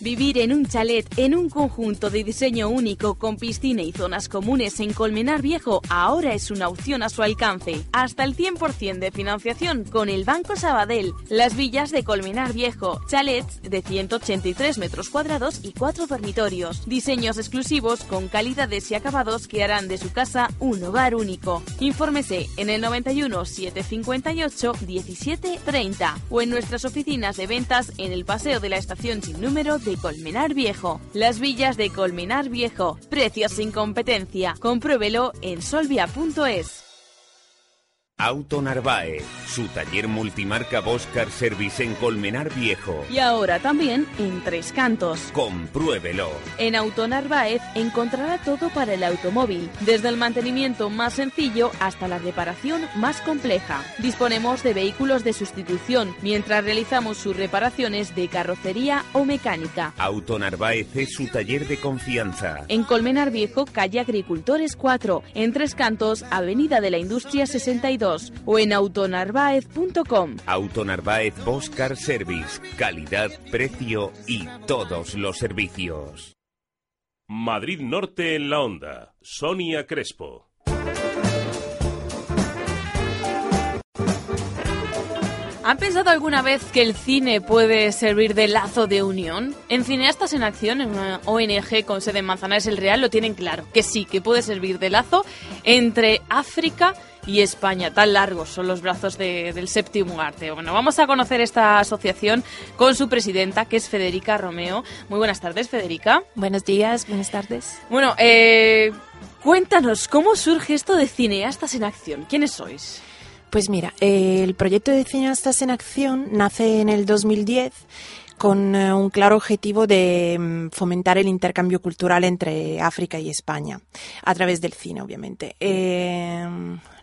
Vivir en un chalet en un conjunto de diseño único con piscina y zonas comunes en Colmenar Viejo ahora es una opción a su alcance. Hasta el 100% de financiación con el Banco Sabadell. Las villas de Colmenar Viejo, chalets de 183 metros cuadrados y 4 dormitorios. Diseños exclusivos con calidades y acabados que harán de su casa un hogar único. Infórmese en el 91 758 17 30 o en nuestras oficinas de ventas en el Paseo de la Estación sin número de Colmenar Viejo. Las villas de Colmenar Viejo. Precios sin competencia. Compruébelo en solvia.es.
Auto Narváez, su taller multimarca Boscar Service en Colmenar Viejo.
Y ahora también en Tres Cantos.
Compruébelo.
En Auto Narváez encontrará todo para el automóvil, desde el mantenimiento más sencillo hasta la reparación más compleja. Disponemos de vehículos de sustitución mientras realizamos sus reparaciones de carrocería o mecánica.
Auto Narváez es su taller de confianza.
En Colmenar Viejo, calle Agricultores 4, en Tres Cantos, Avenida de la Industria 62 o en autonarváez.com.
Auto Narváez Boscar Service, calidad, precio y todos los servicios.
Madrid Norte en la onda. Sonia Crespo.
¿Han pensado alguna vez que el cine puede servir de lazo de unión? En Cineastas en Acción, en una ONG con sede en Manzanares el Real, lo tienen claro, que sí, que puede servir de lazo entre África y España. Tan largos son los brazos de- del séptimo arte. Bueno, vamos a conocer esta asociación con su presidenta, que es Federica Romeo. Muy buenas tardes, Federica.
Buenos días, buenas tardes.
Bueno, eh, cuéntanos, ¿cómo surge esto de Cineastas en Acción? ¿Quiénes sois?
Pues mira, eh, el proyecto de Cineastas en Acción nace en el 2010 con eh, un claro objetivo de mm, fomentar el intercambio cultural entre África y España, a través del cine, obviamente. Eh,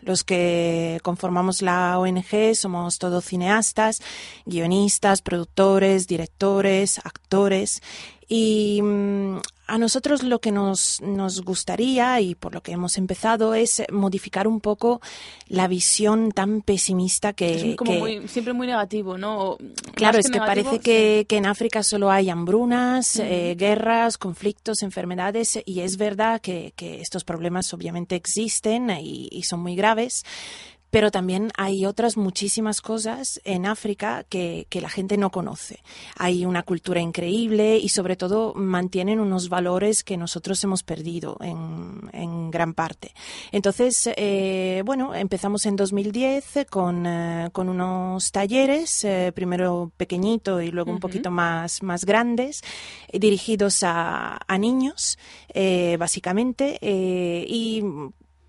los que conformamos la ONG somos todos cineastas, guionistas, productores, directores, actores. Y mm, a nosotros lo que nos, nos gustaría y por lo que hemos empezado es modificar un poco la visión tan pesimista que...
es como
que-
muy- siempre muy negativo, ¿no?
Claro, es que
negativo,
parece que, que en África solo hay hambrunas, eh, guerras, conflictos, enfermedades, y es verdad que, que estos problemas obviamente existen y, y son muy graves. Pero también hay otras muchísimas cosas en África que, que la gente no conoce. Hay una cultura increíble y sobre todo mantienen unos valores que nosotros hemos perdido en, en gran parte. Entonces, eh, bueno, empezamos en 2010 con, eh, con unos talleres, eh, primero pequeñito y luego un poquito más, más grandes, dirigidos a, a niños, eh, básicamente, eh, y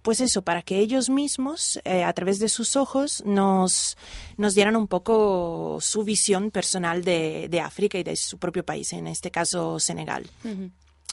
pues eso, para que ellos mismos, eh, a través de sus ojos, nos, nos dieran un poco su visión personal de, de África y de su propio país, en este caso Senegal.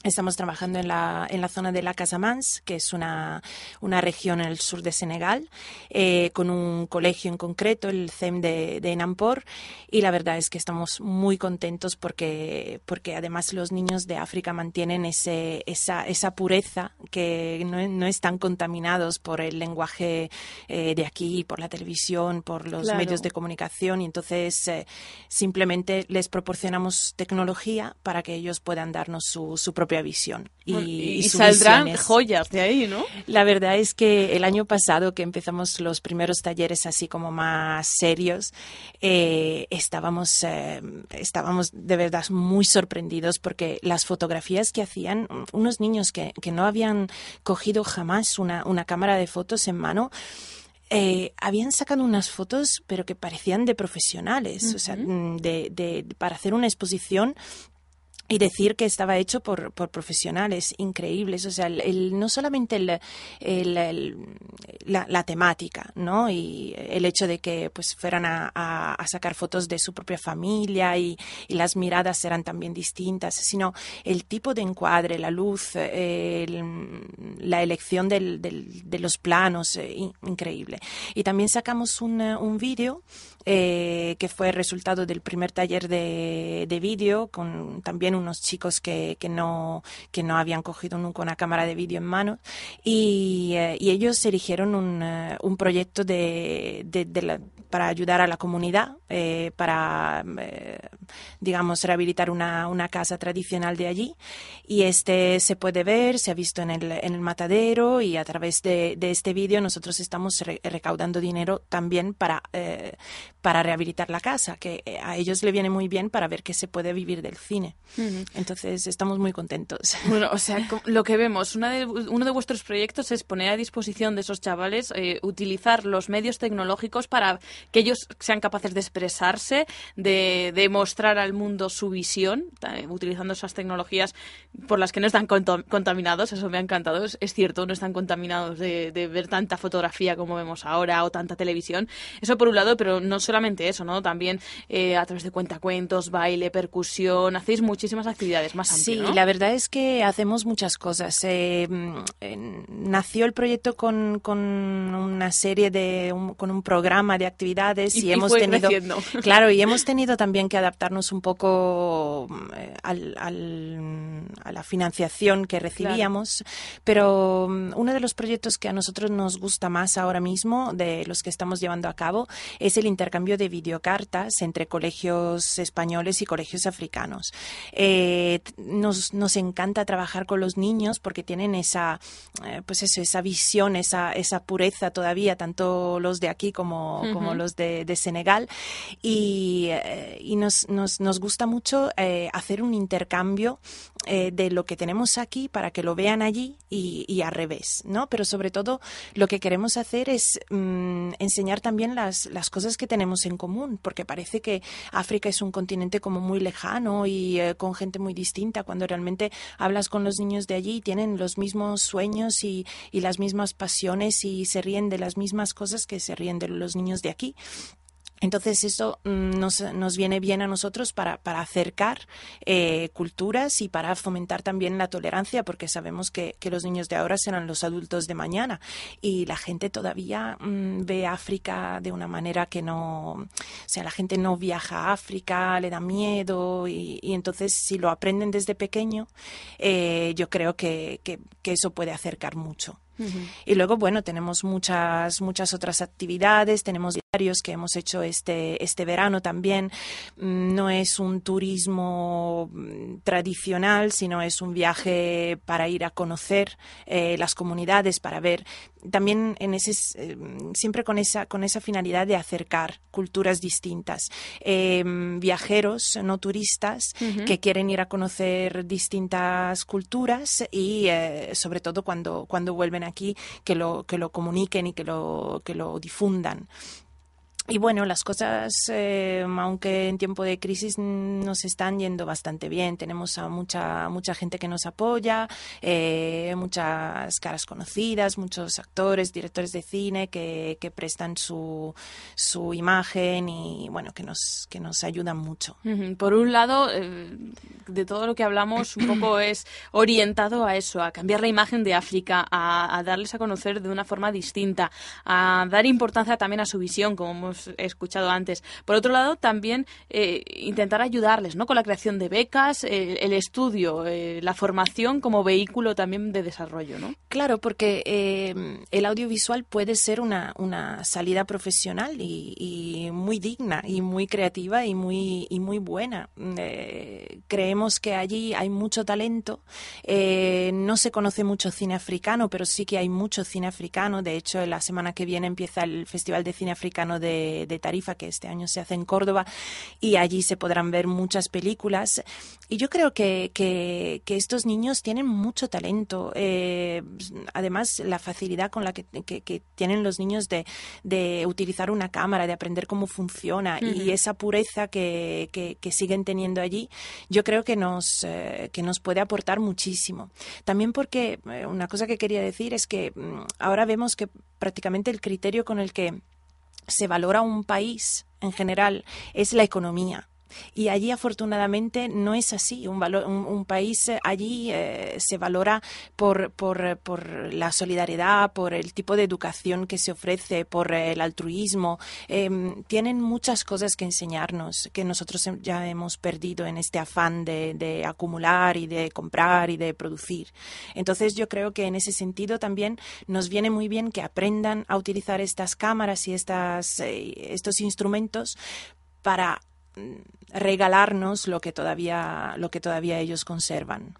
Estamos trabajando en la, en la zona de la Casamance, que es una, una región en el sur de Senegal, eh, con un colegio en concreto, el CEM de, de Nampor, y la verdad es que estamos muy contentos porque, porque además los niños de África mantienen ese, esa, esa pureza que no, no están contaminados por el lenguaje eh, de aquí, por la televisión, por los
Claro.
medios de comunicación, y entonces eh, simplemente les proporcionamos tecnología para que ellos puedan darnos su, su propia propia visión. Y,
saldrán joyas de ahí, ¿no?
La verdad es que el año pasado que empezamos los primeros talleres así como más serios, eh, estábamos, eh, estábamos de verdad muy sorprendidos porque las fotografías que hacían unos niños que, que no habían cogido jamás una, una cámara de fotos en mano, eh, habían sacado unas fotos, pero que parecían de profesionales, o sea, mm, de, de- para hacer una exposición y decir que estaba hecho por, por profesionales increíbles, o sea, el, el- no solamente el, el- el- la, la temática, ¿no? Y el hecho de que pues fueran a, a- sacar fotos de su propia familia y, las miradas eran también distintas, sino el tipo de encuadre, la luz, el- la elección del- del- de los planos, eh, in- increíble. Y también sacamos un, eh, un vídeo eh, que fue resultado del primer taller de, de vídeo con también unos chicos que, que no que no habían cogido nunca una cámara de vídeo en mano y, eh, ellos eligieron un, eh, un proyecto de, para ayudar a la comunidad eh, para digamos rehabilitar una, una casa tradicional de allí y este se puede ver se ha visto en el, en el matadero y a través de, este vídeo nosotros estamos re- recaudando dinero también para para rehabilitar la casa, que a ellos le viene muy bien para ver que se puede vivir del cine.
Ujú.
Entonces estamos muy contentos.
Bueno, o sea, lo que vemos, una de- uno de vuestros proyectos es poner a disposición de esos chavales, eh, utilizar los medios tecnológicos para que ellos sean capaces de expresarse, de, de mostrar al mundo su visión, eh, utilizando esas tecnologías por las que no están contaminados, eso me ha encantado, es, es cierto, no están contaminados de, de ver tanta fotografía como vemos ahora o tanta televisión. Eso por un lado, pero no solamente eso, ¿no? También eh, a través de cuentacuentos, baile, percusión, hacéis muchísimas actividades más
Sí,
amplias. ¿no?
la verdad es que hacemos muchas cosas. Eh, mm, eh, nació el proyecto con, con una serie de, un- con un programa de actividades y, hemos
fue
tenido,
creciendo.
claro, y hemos tenido también que adaptarnos un poco mm, eh, al, al- a la financiación que recibíamos. Pero mm, uno de los proyectos que a nosotros nos gusta más ahora mismo, de los que estamos llevando a cabo, es el intercambio de videocartas entre colegios españoles y colegios africanos. Eh, t- nos, nos encanta trabajar con los niños porque tienen esa, eh, pues eso, esa visión, esa, esa pureza todavía, tanto los de aquí como, como los de, de Senegal. Y, eh, y nos, nos, nos gusta mucho eh, hacer un intercambio eh, de lo que tenemos aquí para que lo vean allí y, al revés, ¿no? Pero sobre todo lo que queremos hacer es mm, enseñar también las, las cosas que tenemos en común, porque parece que África es un continente como muy lejano y eh, con gente muy distinta, cuando realmente hablas con los niños de allí y tienen los mismos sueños y, y las mismas pasiones y se ríen de las mismas cosas que se ríen de los niños de aquí. Entonces eso mm, nos, nos viene bien a nosotros para, para acercar eh, culturas y para fomentar también la tolerancia, porque sabemos que, que los niños de ahora serán los adultos de mañana y la gente todavía mm, ve África de una manera que no, o sea, la gente no viaja a África, le da miedo y, y entonces si lo aprenden desde pequeño, eh, yo creo que, que, que eso puede acercar mucho. Y luego, bueno, tenemos muchas, muchas otras actividades, tenemos diarios que hemos hecho este, este verano también. Mm, No es un turismo mm, tradicional, sino es un viaje para ir a conocer eh, las comunidades, para ver también en ese, eh, siempre con esa, con esa finalidad de acercar culturas distintas. Eh, viajeros, no turistas, que quieren ir a conocer distintas culturas y eh, sobre todo cuando, cuando vuelven aquí que lo, que lo comuniquen y que lo, que lo difundan. Y bueno, las cosas, eh, aunque en tiempo de crisis nos están yendo bastante bien. Tenemos a mucha mucha gente que nos apoya, eh, muchas caras conocidas, muchos actores, directores de cine que, que prestan su, su imagen y bueno, que nos, que nos ayudan mucho.
Por un lado, eh, de todo lo que hablamos, un poco es orientado a eso, a cambiar la imagen de África, a, a darles a conocer de una forma distinta, a dar importancia también a su visión, como hemos hemos escuchado antes. Por otro lado, también eh, intentar ayudarles ¿no? con la creación de becas, eh, el estudio, eh, la formación como vehículo también de desarrollo. ¿no?
Claro, porque eh, el audiovisual puede ser una, una salida profesional y, y muy digna y muy creativa y muy, y muy buena. Eh, creemos que allí hay mucho talento. Eh, no se conoce mucho cine africano, pero sí que hay mucho cine africano. De hecho, la semana que viene empieza el Festival de Cine Africano de, de Tarifa, que este año se hace en Córdoba, y allí se podrán ver muchas películas. Y yo creo que, que, que estos niños tienen mucho talento. Eh, además, la facilidad con la que, que- que tienen los niños de, de utilizar una cámara, de aprender cómo funciona y esa pureza que, que- que siguen teniendo allí, yo creo que nos, eh, que nos puede aportar muchísimo. También porque eh, una cosa que quería decir es que mm, ahora vemos que prácticamente el criterio con el que se valora un país en general es la economía. Y allí afortunadamente no es así. Un, valo- un, país eh, allí eh, se valora por, por, eh, por la solidaridad, por el tipo de educación que se ofrece, por el altruismo. Em, tienen muchas cosas que enseñarnos que nosotros ya hemos perdido en este afán de, de acumular y de comprar y de producir. Entonces yo creo que en ese sentido también nos viene muy bien que aprendan a utilizar estas cámaras y estas, estos instrumentos para regalarnos lo que todavía lo que todavía ellos conservan.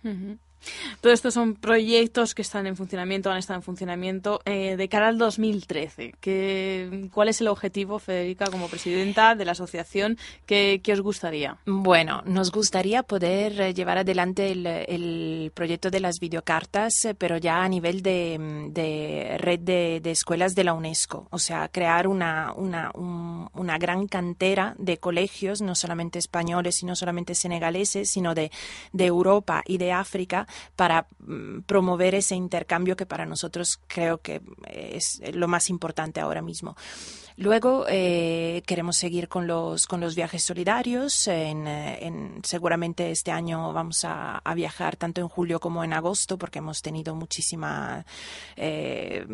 Todo esto son proyectos que están en funcionamiento, han estado en funcionamiento eh, de cara al 2013. ¿Qué, ¿Cuál es el objetivo, Federica, como presidenta de la asociación? ¿Qué, os gustaría?
Bueno, nos gustaría poder eh, llevar adelante el, proyecto de las videocartas, eh, pero ya a nivel de, red de, escuelas de la UNESCO. O sea, crear una, una, un- una gran cantera de colegios, no solamente españoles y no solamente senegaleses, sino de, de Europa y de África, para mm, promover ese intercambio que para nosotros creo que es lo más importante ahora mismo. Luego eh, queremos seguir con los, con los viajes solidarios. En, eh, en- seguramente este año vamos a, a viajar tanto en julio como en agosto porque hemos tenido muchísima, eh,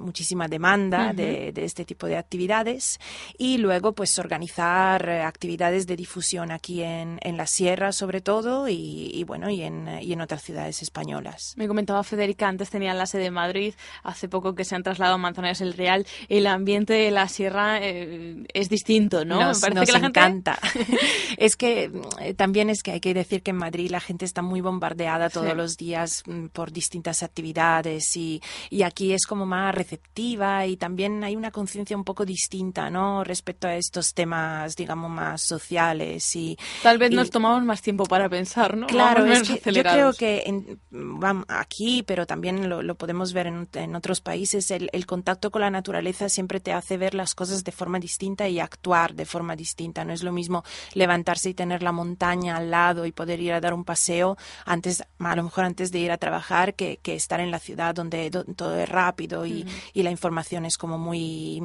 muchísima demanda de, de este tipo de actividades. Y luego pues organizar actividades de difusión aquí en, en la sierra sobre todo y, y, bueno y en, y en otras ciudades españolas.
Me comentaba Federica, antes tenían la sede de Madrid, hace poco que se han trasladado a Manzanares el Real. El ambiente de la sierra eh, es distinto, ¿no?
Nos,
Me parece
nos
que la gente-
encanta. es que eh, también es que hay que decir que en Madrid la gente está muy bombardeada todos
Sí.
los días mm, por distintas actividades y, y aquí es como más receptiva y también hay una conciencia un poco distinta, ¿no? Respecto a estos temas, digamos, más sociales y...
Tal vez
y-
nos tomamos más tiempo para pensar, ¿no?
Claro,
Vamos
es que yo creo que en- vam- aquí, pero también lo, lo podemos ver en, en otros países, el, el contacto con la naturaleza siempre te hace ver las cosas de forma distinta y actuar de forma distinta. No es lo mismo levantarse y tener la montaña al lado y poder ir a dar un paseo antes, a lo mejor antes de ir a trabajar, que, que estar en la ciudad donde do- todo es rápido y,
Ujú.
y la información es como muy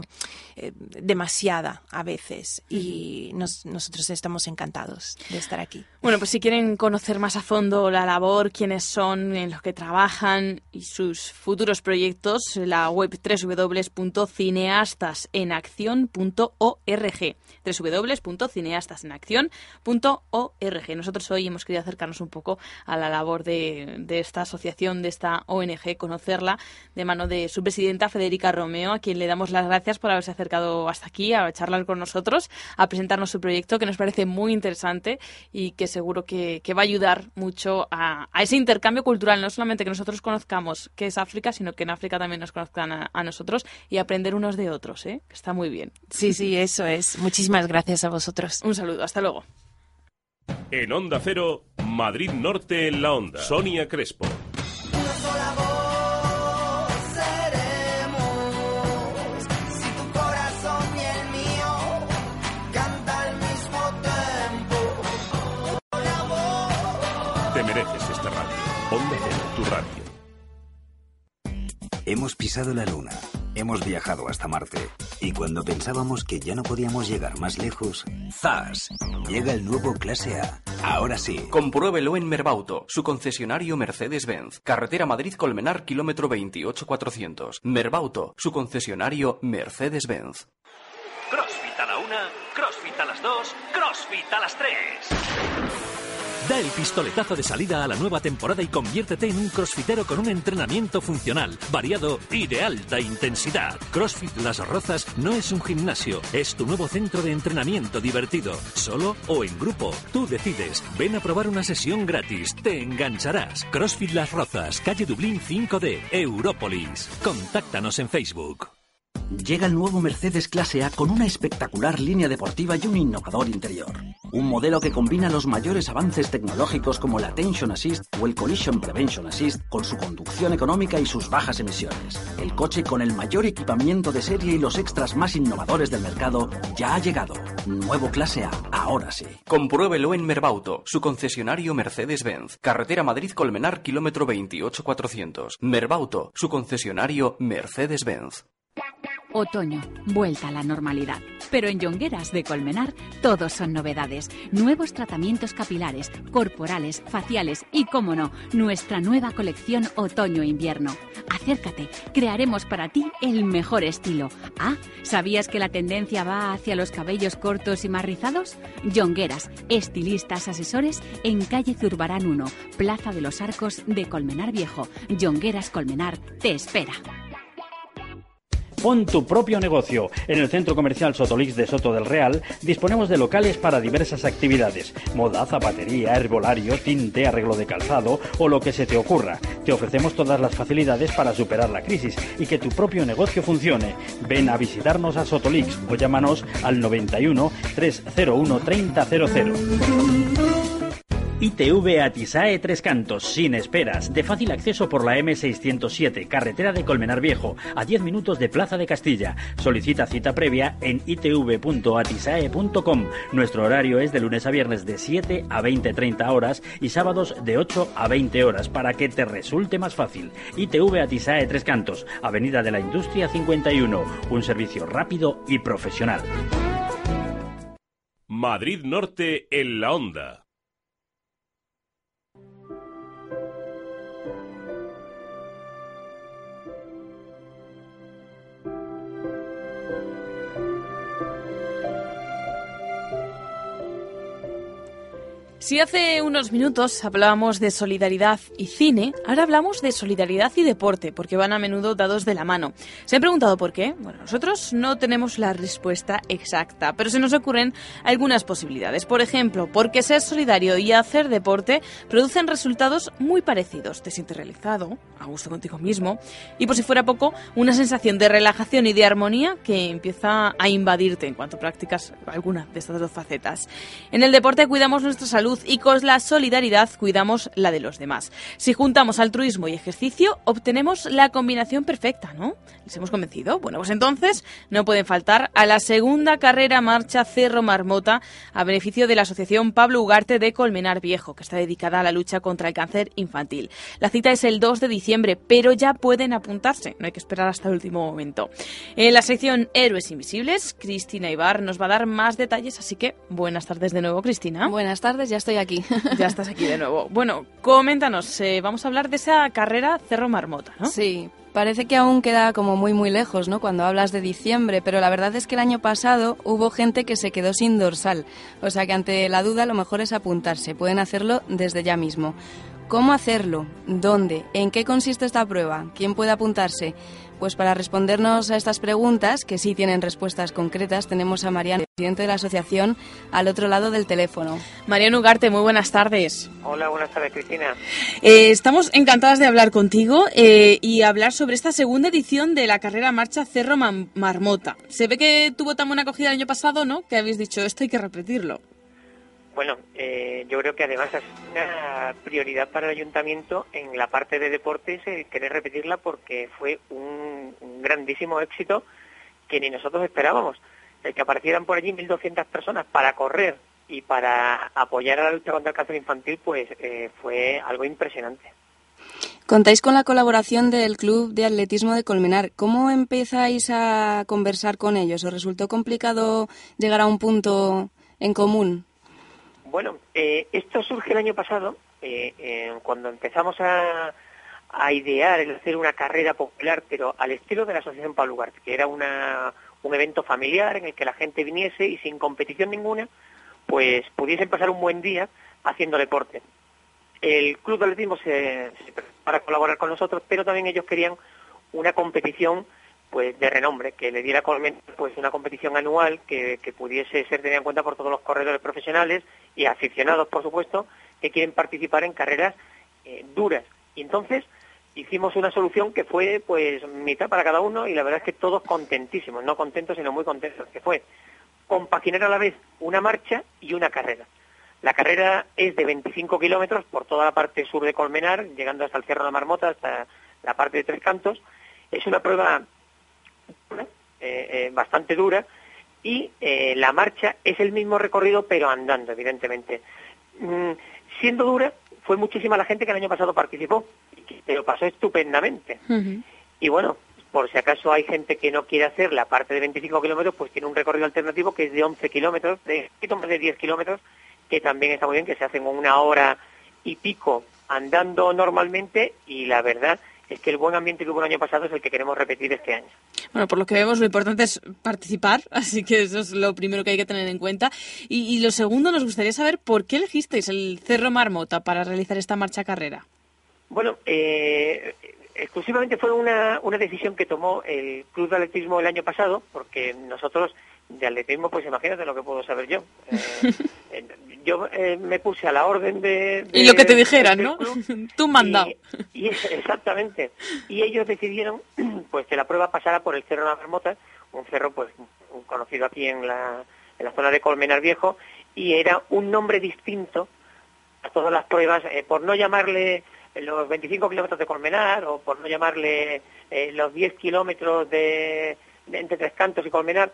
eh, demasiada a veces. Y nos- nosotros estamos encantados de estar aquí.
Bueno, pues si quieren conocer más a fondo la labor, quiénes son, en los que trabajan y sus futuros proyectos, la web www.cineastasenaccion.org www.cineastasenaccion.org Nosotros hoy hemos querido acercarnos un poco a la labor de, esta asociación, de esta ONG, conocerla de mano de su presidenta Federica Romeo, a quien le damos las gracias por haberse acercado hasta aquí a charlar con nosotros, a presentarnos su proyecto que nos parece muy interesante y que seguro que, va a ayudar mucho a, ese intercambio cultural, no solamente que nosotros conozcamos qué es África, sino que en África también nos conozcan a, nosotros y aprender unos de otros, ¿eh? que está muy bien.
Sí, sí, eso es. Muchísimas gracias a vosotros.
Un saludo, hasta luego.
En Onda Cero, Madrid Norte en la Onda. Sonia Crespo.
Una sola voz seremos. Si tu corazón y el mío canta al mismo tiempo. Una voz.
Te mereces esta radio. Onda Cero, tu radio.
Hemos pisado la Luna, hemos viajado hasta Marte y cuando pensábamos que ya no podíamos llegar más lejos, ¡zas! Llega el nuevo Clase A. Ahora sí.
Compruébelo en Merbauto, su concesionario Mercedes-Benz. Carretera Madrid-Colmenar, kilómetro 28400. Merbauto, su concesionario Mercedes-Benz.
CrossFit
a la una, CrossFit a las dos, CrossFit a las tres.
Da el pistoletazo de salida a la nueva temporada y conviértete en un crossfitero con un entrenamiento funcional, variado y de alta intensidad. CrossFit Las Rozas no es un gimnasio, es tu nuevo centro de entrenamiento divertido, solo o en grupo. Tú decides. Ven a probar una sesión gratis, te engancharás. CrossFit Las Rozas, calle Dublín 5D, Európolis. Contáctanos en Facebook.
Llega el nuevo Mercedes Clase A con una espectacular línea deportiva y un innovador interior. Un modelo que combina los mayores avances tecnológicos como el Attention Assist o el Collision Prevention Assist con su conducción económica y sus bajas emisiones. El coche con el mayor equipamiento de serie y los extras más innovadores del mercado ya ha llegado. Nuevo Clase A, ahora sí.
Compruébelo en Merbauto, su concesionario Mercedes-Benz. Carretera Madrid-Colmenar, kilómetro 28400. Merbauto, su concesionario Mercedes-Benz.
Otoño, vuelta a la normalidad. Pero en Yongueras de Colmenar todos son novedades. Nuevos tratamientos capilares, corporales, faciales y, como no, nuestra nueva colección otoño-invierno. Acércate, crearemos para ti el mejor estilo. Ah, ¿sabías que la tendencia va hacia los cabellos cortos y más rizados? Yongueras, estilistas asesores en calle Zurbarán 1, Plaza de los Arcos de Colmenar Viejo. Yongueras Colmenar te espera.
Pon tu propio negocio. En el Centro Comercial Sotolix de Soto del Real disponemos de locales para diversas actividades. Moda, zapatería, herbolario, tinte, arreglo de calzado o lo que se te ocurra. Te ofrecemos todas las facilidades para superar la crisis y que tu propio negocio funcione. Ven a visitarnos a Sotolix o llámanos al 91 301 3000. ITV Atisae Tres Cantos, sin esperas, de fácil acceso por la M607, carretera de Colmenar Viejo, a 10 minutos de Plaza de Castilla. Solicita cita previa en itv.atisae.com. Nuestro horario es de lunes a viernes de 7 a 20-30 horas y sábados de 8 a 20 horas para que te resulte más fácil. ITV Atisae Tres Cantos, Avenida de la Industria 51, un servicio rápido y profesional.
Madrid Norte en la onda.
Si hace unos minutos hablábamos de solidaridad y cine, ahora hablamos de solidaridad y deporte, porque van a menudo dados de la mano. ¿Se han preguntado por qué? Bueno, nosotros no tenemos la respuesta exacta, pero se nos ocurren algunas posibilidades. Por ejemplo, porque ser solidario y hacer deporte producen resultados muy parecidos. Te sientes realizado, a gusto contigo mismo, y por si fuera poco, una sensación de relajación y de armonía que empieza a invadirte en cuanto practicas alguna de estas dos facetas. En el deporte cuidamos nuestra salud y con la solidaridad cuidamos la de los demás. Si juntamos altruismo y ejercicio, obtenemos la combinación perfecta, ¿no? ¿Les hemos convencido? Bueno, pues entonces no pueden faltar a la segunda carrera marcha Cerro Marmota a beneficio de la Asociación Pablo Ugarte de Colmenar Viejo, que está dedicada a la lucha contra el cáncer infantil. La cita es el 2 de diciembre, pero ya pueden apuntarse, no hay que esperar hasta el último momento. En la sección Héroes Invisibles, Cristina Ibar nos va a dar más detalles, así que buenas tardes de nuevo, Cristina.
Buenas tardes, ya estoy aquí.
Ya estás aquí de nuevo. Bueno, coméntanos, eh, vamos a hablar de esa carrera Cerro Marmota, ¿no?
Sí, parece que aún queda como muy muy lejos, ¿no? Cuando hablas de diciembre, pero la verdad es que el año pasado hubo gente que se quedó sin dorsal, o sea que ante la duda lo mejor es apuntarse, pueden hacerlo desde ya mismo. ¿Cómo hacerlo? ¿Dónde? ¿En qué consiste esta prueba? ¿Quién puede apuntarse? Pues para respondernos a estas preguntas, que sí tienen respuestas concretas, tenemos a Mariano, presidente de la asociación, al otro lado del teléfono.
Mariano Ugarte, muy buenas tardes.
Hola, buenas tardes, Cristina.
Eh, estamos encantadas de hablar contigo eh, y hablar sobre esta segunda edición de la carrera marcha Cerro Marmota. Se ve que tuvo tan buena acogida el año pasado, ¿no? Que habéis dicho, esto hay que repetirlo.
Bueno, eh, yo creo que además es una prioridad para el ayuntamiento en la parte de deportes el querer repetirla porque fue un, un grandísimo éxito que ni nosotros esperábamos. El que aparecieran por allí 1.200 personas para correr y para apoyar a la lucha contra el cáncer infantil, pues eh, fue algo impresionante.
Contáis con la colaboración del Club de Atletismo de Colmenar. ¿Cómo empezáis a conversar con ellos? ¿Os resultó complicado llegar a un punto en común?
Bueno, eh, esto surge el año pasado, eh, cuando empezamos a, idear el hacer una carrera popular, pero al estilo de la Asociación Pablo Ugarte, que era un evento familiar en el que la gente viniese y sin competición ninguna, pues pudiesen pasar un buen día haciendo deporte. El Club de Atletismo se, se para colaborar con nosotros, pero también ellos querían una competición pues de renombre, que le diera pues una competición anual que, que pudiese ser tenida en cuenta por todos los corredores profesionales y aficionados, por supuesto, que quieren participar en carreras eh, duras. Y entonces hicimos una solución que fue pues mitad para cada uno y la verdad es que todos contentísimos, no contentos sino muy contentos, que fue compaginar a la vez una marcha y una carrera. La carrera es de 25 kilómetros por toda la parte sur de Colmenar, llegando hasta el Cerro de la Marmota, hasta la parte de Tres Cantos. Es una prueba eh, eh, bastante dura y eh, la marcha es el mismo recorrido pero andando, evidentemente. Mm, siendo dura, fue muchísima la gente que el año pasado participó, pero pasó estupendamente. Y bueno, por si acaso hay gente que no quiere hacer la parte de 25 kilómetros, pues tiene un recorrido alternativo que es de 11 kilómetros, de poquito más de 10 kilómetros, que también está muy bien, que se hacen una hora y pico andando normalmente y la verdad es que el buen ambiente que hubo el año pasado es el que queremos repetir este año.
Bueno, por lo que vemos, lo importante es participar, así que eso es lo primero que hay que tener en cuenta. Y, y lo segundo, nos gustaría saber por qué elegisteis el Cerro Marmota para realizar esta marcha carrera.
Bueno, eh, exclusivamente fue una, una decisión que tomó el Club de Atletismo el año pasado, porque nosotros de atletismo, pues imagínate lo que puedo saber yo. Eh, yo eh, me puse a la orden de... de-
Y lo que te dijeran, ¿no? Tú mandado.
y exactamente. Y ellos decidieron pues que la prueba pasara por el Cerro de la Marmota, un cerro pues conocido aquí en la, en la zona de Colmenar Viejo, y era un nombre distinto a todas las pruebas, eh, por no llamarle los 25 kilómetros de Colmenar o por no llamarle eh, los 10 kilómetros de, de entre Tres Cantos y Colmenar,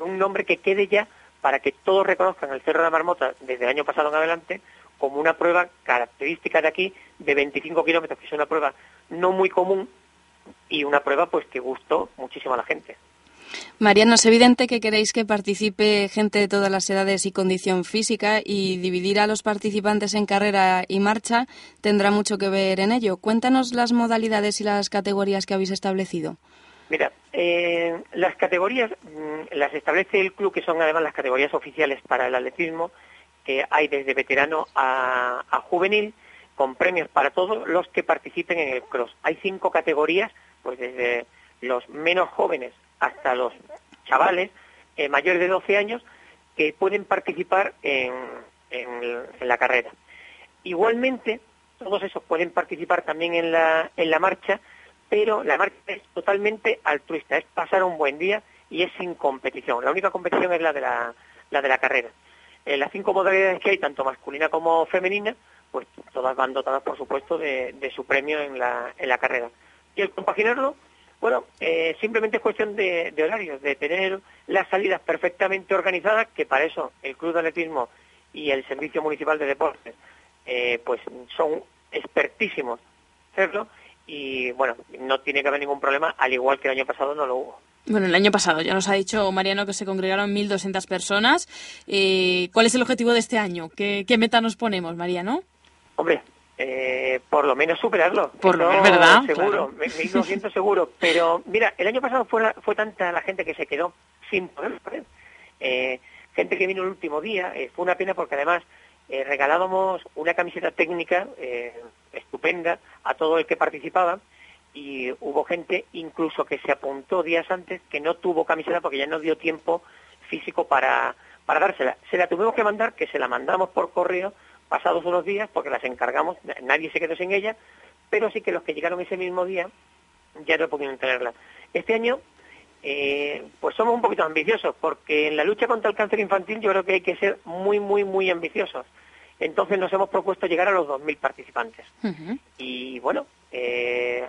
un nombre que quede ya para que todos reconozcan el Cerro de la Marmota desde el año pasado en adelante como una prueba característica de aquí de 25 kilómetros, que es una prueba no muy común y una prueba pues que gustó muchísimo a la gente.
Mariano, es evidente que queréis que participe gente de todas las edades y condición física y dividir a los participantes en carrera y marcha tendrá mucho que ver en ello. Cuéntanos las modalidades y las categorías que habéis establecido.
Mira, eh, las categorías mm, las establece el club, que son además las categorías oficiales para el atletismo, que hay desde veterano a, a juvenil, con premios para todos los que participen en el cross. Hay cinco categorías, pues desde los menos jóvenes hasta los chavales eh, mayores de 12 años, que pueden participar en, la carrera. Igualmente, todos esos pueden participar también en la, marcha, pero la marcha es totalmente altruista, es pasar un buen día y es sin competición. La única competición es la de la, la de la carrera. Eh, las cinco modalidades que hay, tanto masculina como femenina, pues todas van dotadas, por supuesto, de, de su premio en la, en la carrera. Y el compaginarlo, bueno, eh, simplemente es cuestión de, de horarios, de tener las salidas perfectamente organizadas, que para eso el Club de Atletismo y el Servicio Municipal de Deportes, eh, pues son expertísimos en hacerlo, y bueno, no tiene que haber ningún problema, al igual que el año pasado no lo hubo.
Bueno, el año pasado ya nos ha dicho Mariano que se congregaron 1.200 personas. Eh, ¿Cuál es el objetivo de este año? ¿Qué, qué meta nos ponemos, Mariano?
Hombre, eh, por lo menos superarlo.
Por lo menos, ¿verdad?
Seguro,
Claro.
me- 1200 seguro. Pero mira, el año pasado fue, fue tanta la gente que se quedó sin poder. Eh, gente que vino el último día. eh, fue una pena porque además eh, regalábamos una camiseta técnica estupenda a todo el que participaba y hubo gente incluso que se apuntó días antes que no tuvo camiseta porque ya no dio tiempo físico para, para dársela. Se la tuvimos que mandar, que se la mandamos por correo pasados unos días porque las encargamos, nadie se quedó sin ella, pero sí que los que llegaron ese mismo día ya no pudieron tenerla. Este año, eh, pues somos un poquito ambiciosos porque en la lucha contra el cáncer infantil yo creo que hay que ser muy, muy, muy ambiciosos. Entonces nos hemos propuesto llegar a los 2.000 participantes y bueno, eh,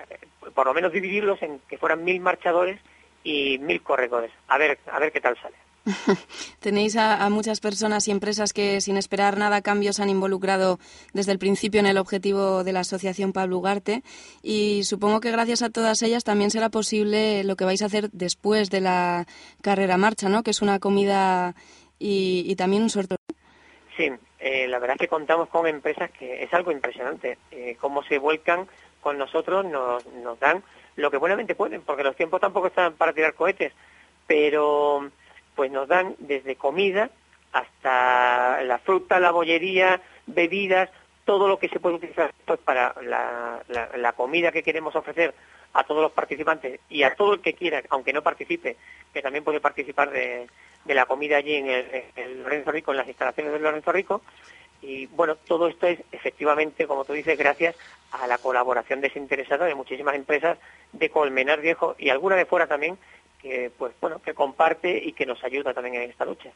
por lo menos dividirlos en que fueran mil marchadores y mil corredores. A ver, a ver qué tal sale.
Tenéis a, muchas personas y empresas que sin esperar nada a cambio se han involucrado desde el principio en el objetivo de la Asociación Pablo Ugarte y supongo que gracias a todas ellas también será posible lo que vais a hacer después de la carrera marcha, ¿no? Que es una comida y, y también un sorteo.
Sí, eh, la verdad es que contamos con empresas que es algo impresionante. Eh, cómo se vuelcan con nosotros, nos, nos dan lo que buenamente pueden, porque los tiempos tampoco están para tirar cohetes. pero pues nos dan desde comida hasta la fruta, la bollería, bebidas, todo lo que se puede utilizar pues, para la, comida que queremos ofrecer a todos los participantes y a todo el que quiera, aunque no participe, que también puede participar de, la comida allí en el, en el Lorenzo Rico, en las instalaciones del Lorenzo Rico. Y bueno, todo esto es efectivamente, como tú dices, gracias a la colaboración desinteresada de muchísimas empresas de Colmenar Viejo y alguna de fuera también, que pues bueno, que comparte y que nos ayuda también en esta lucha.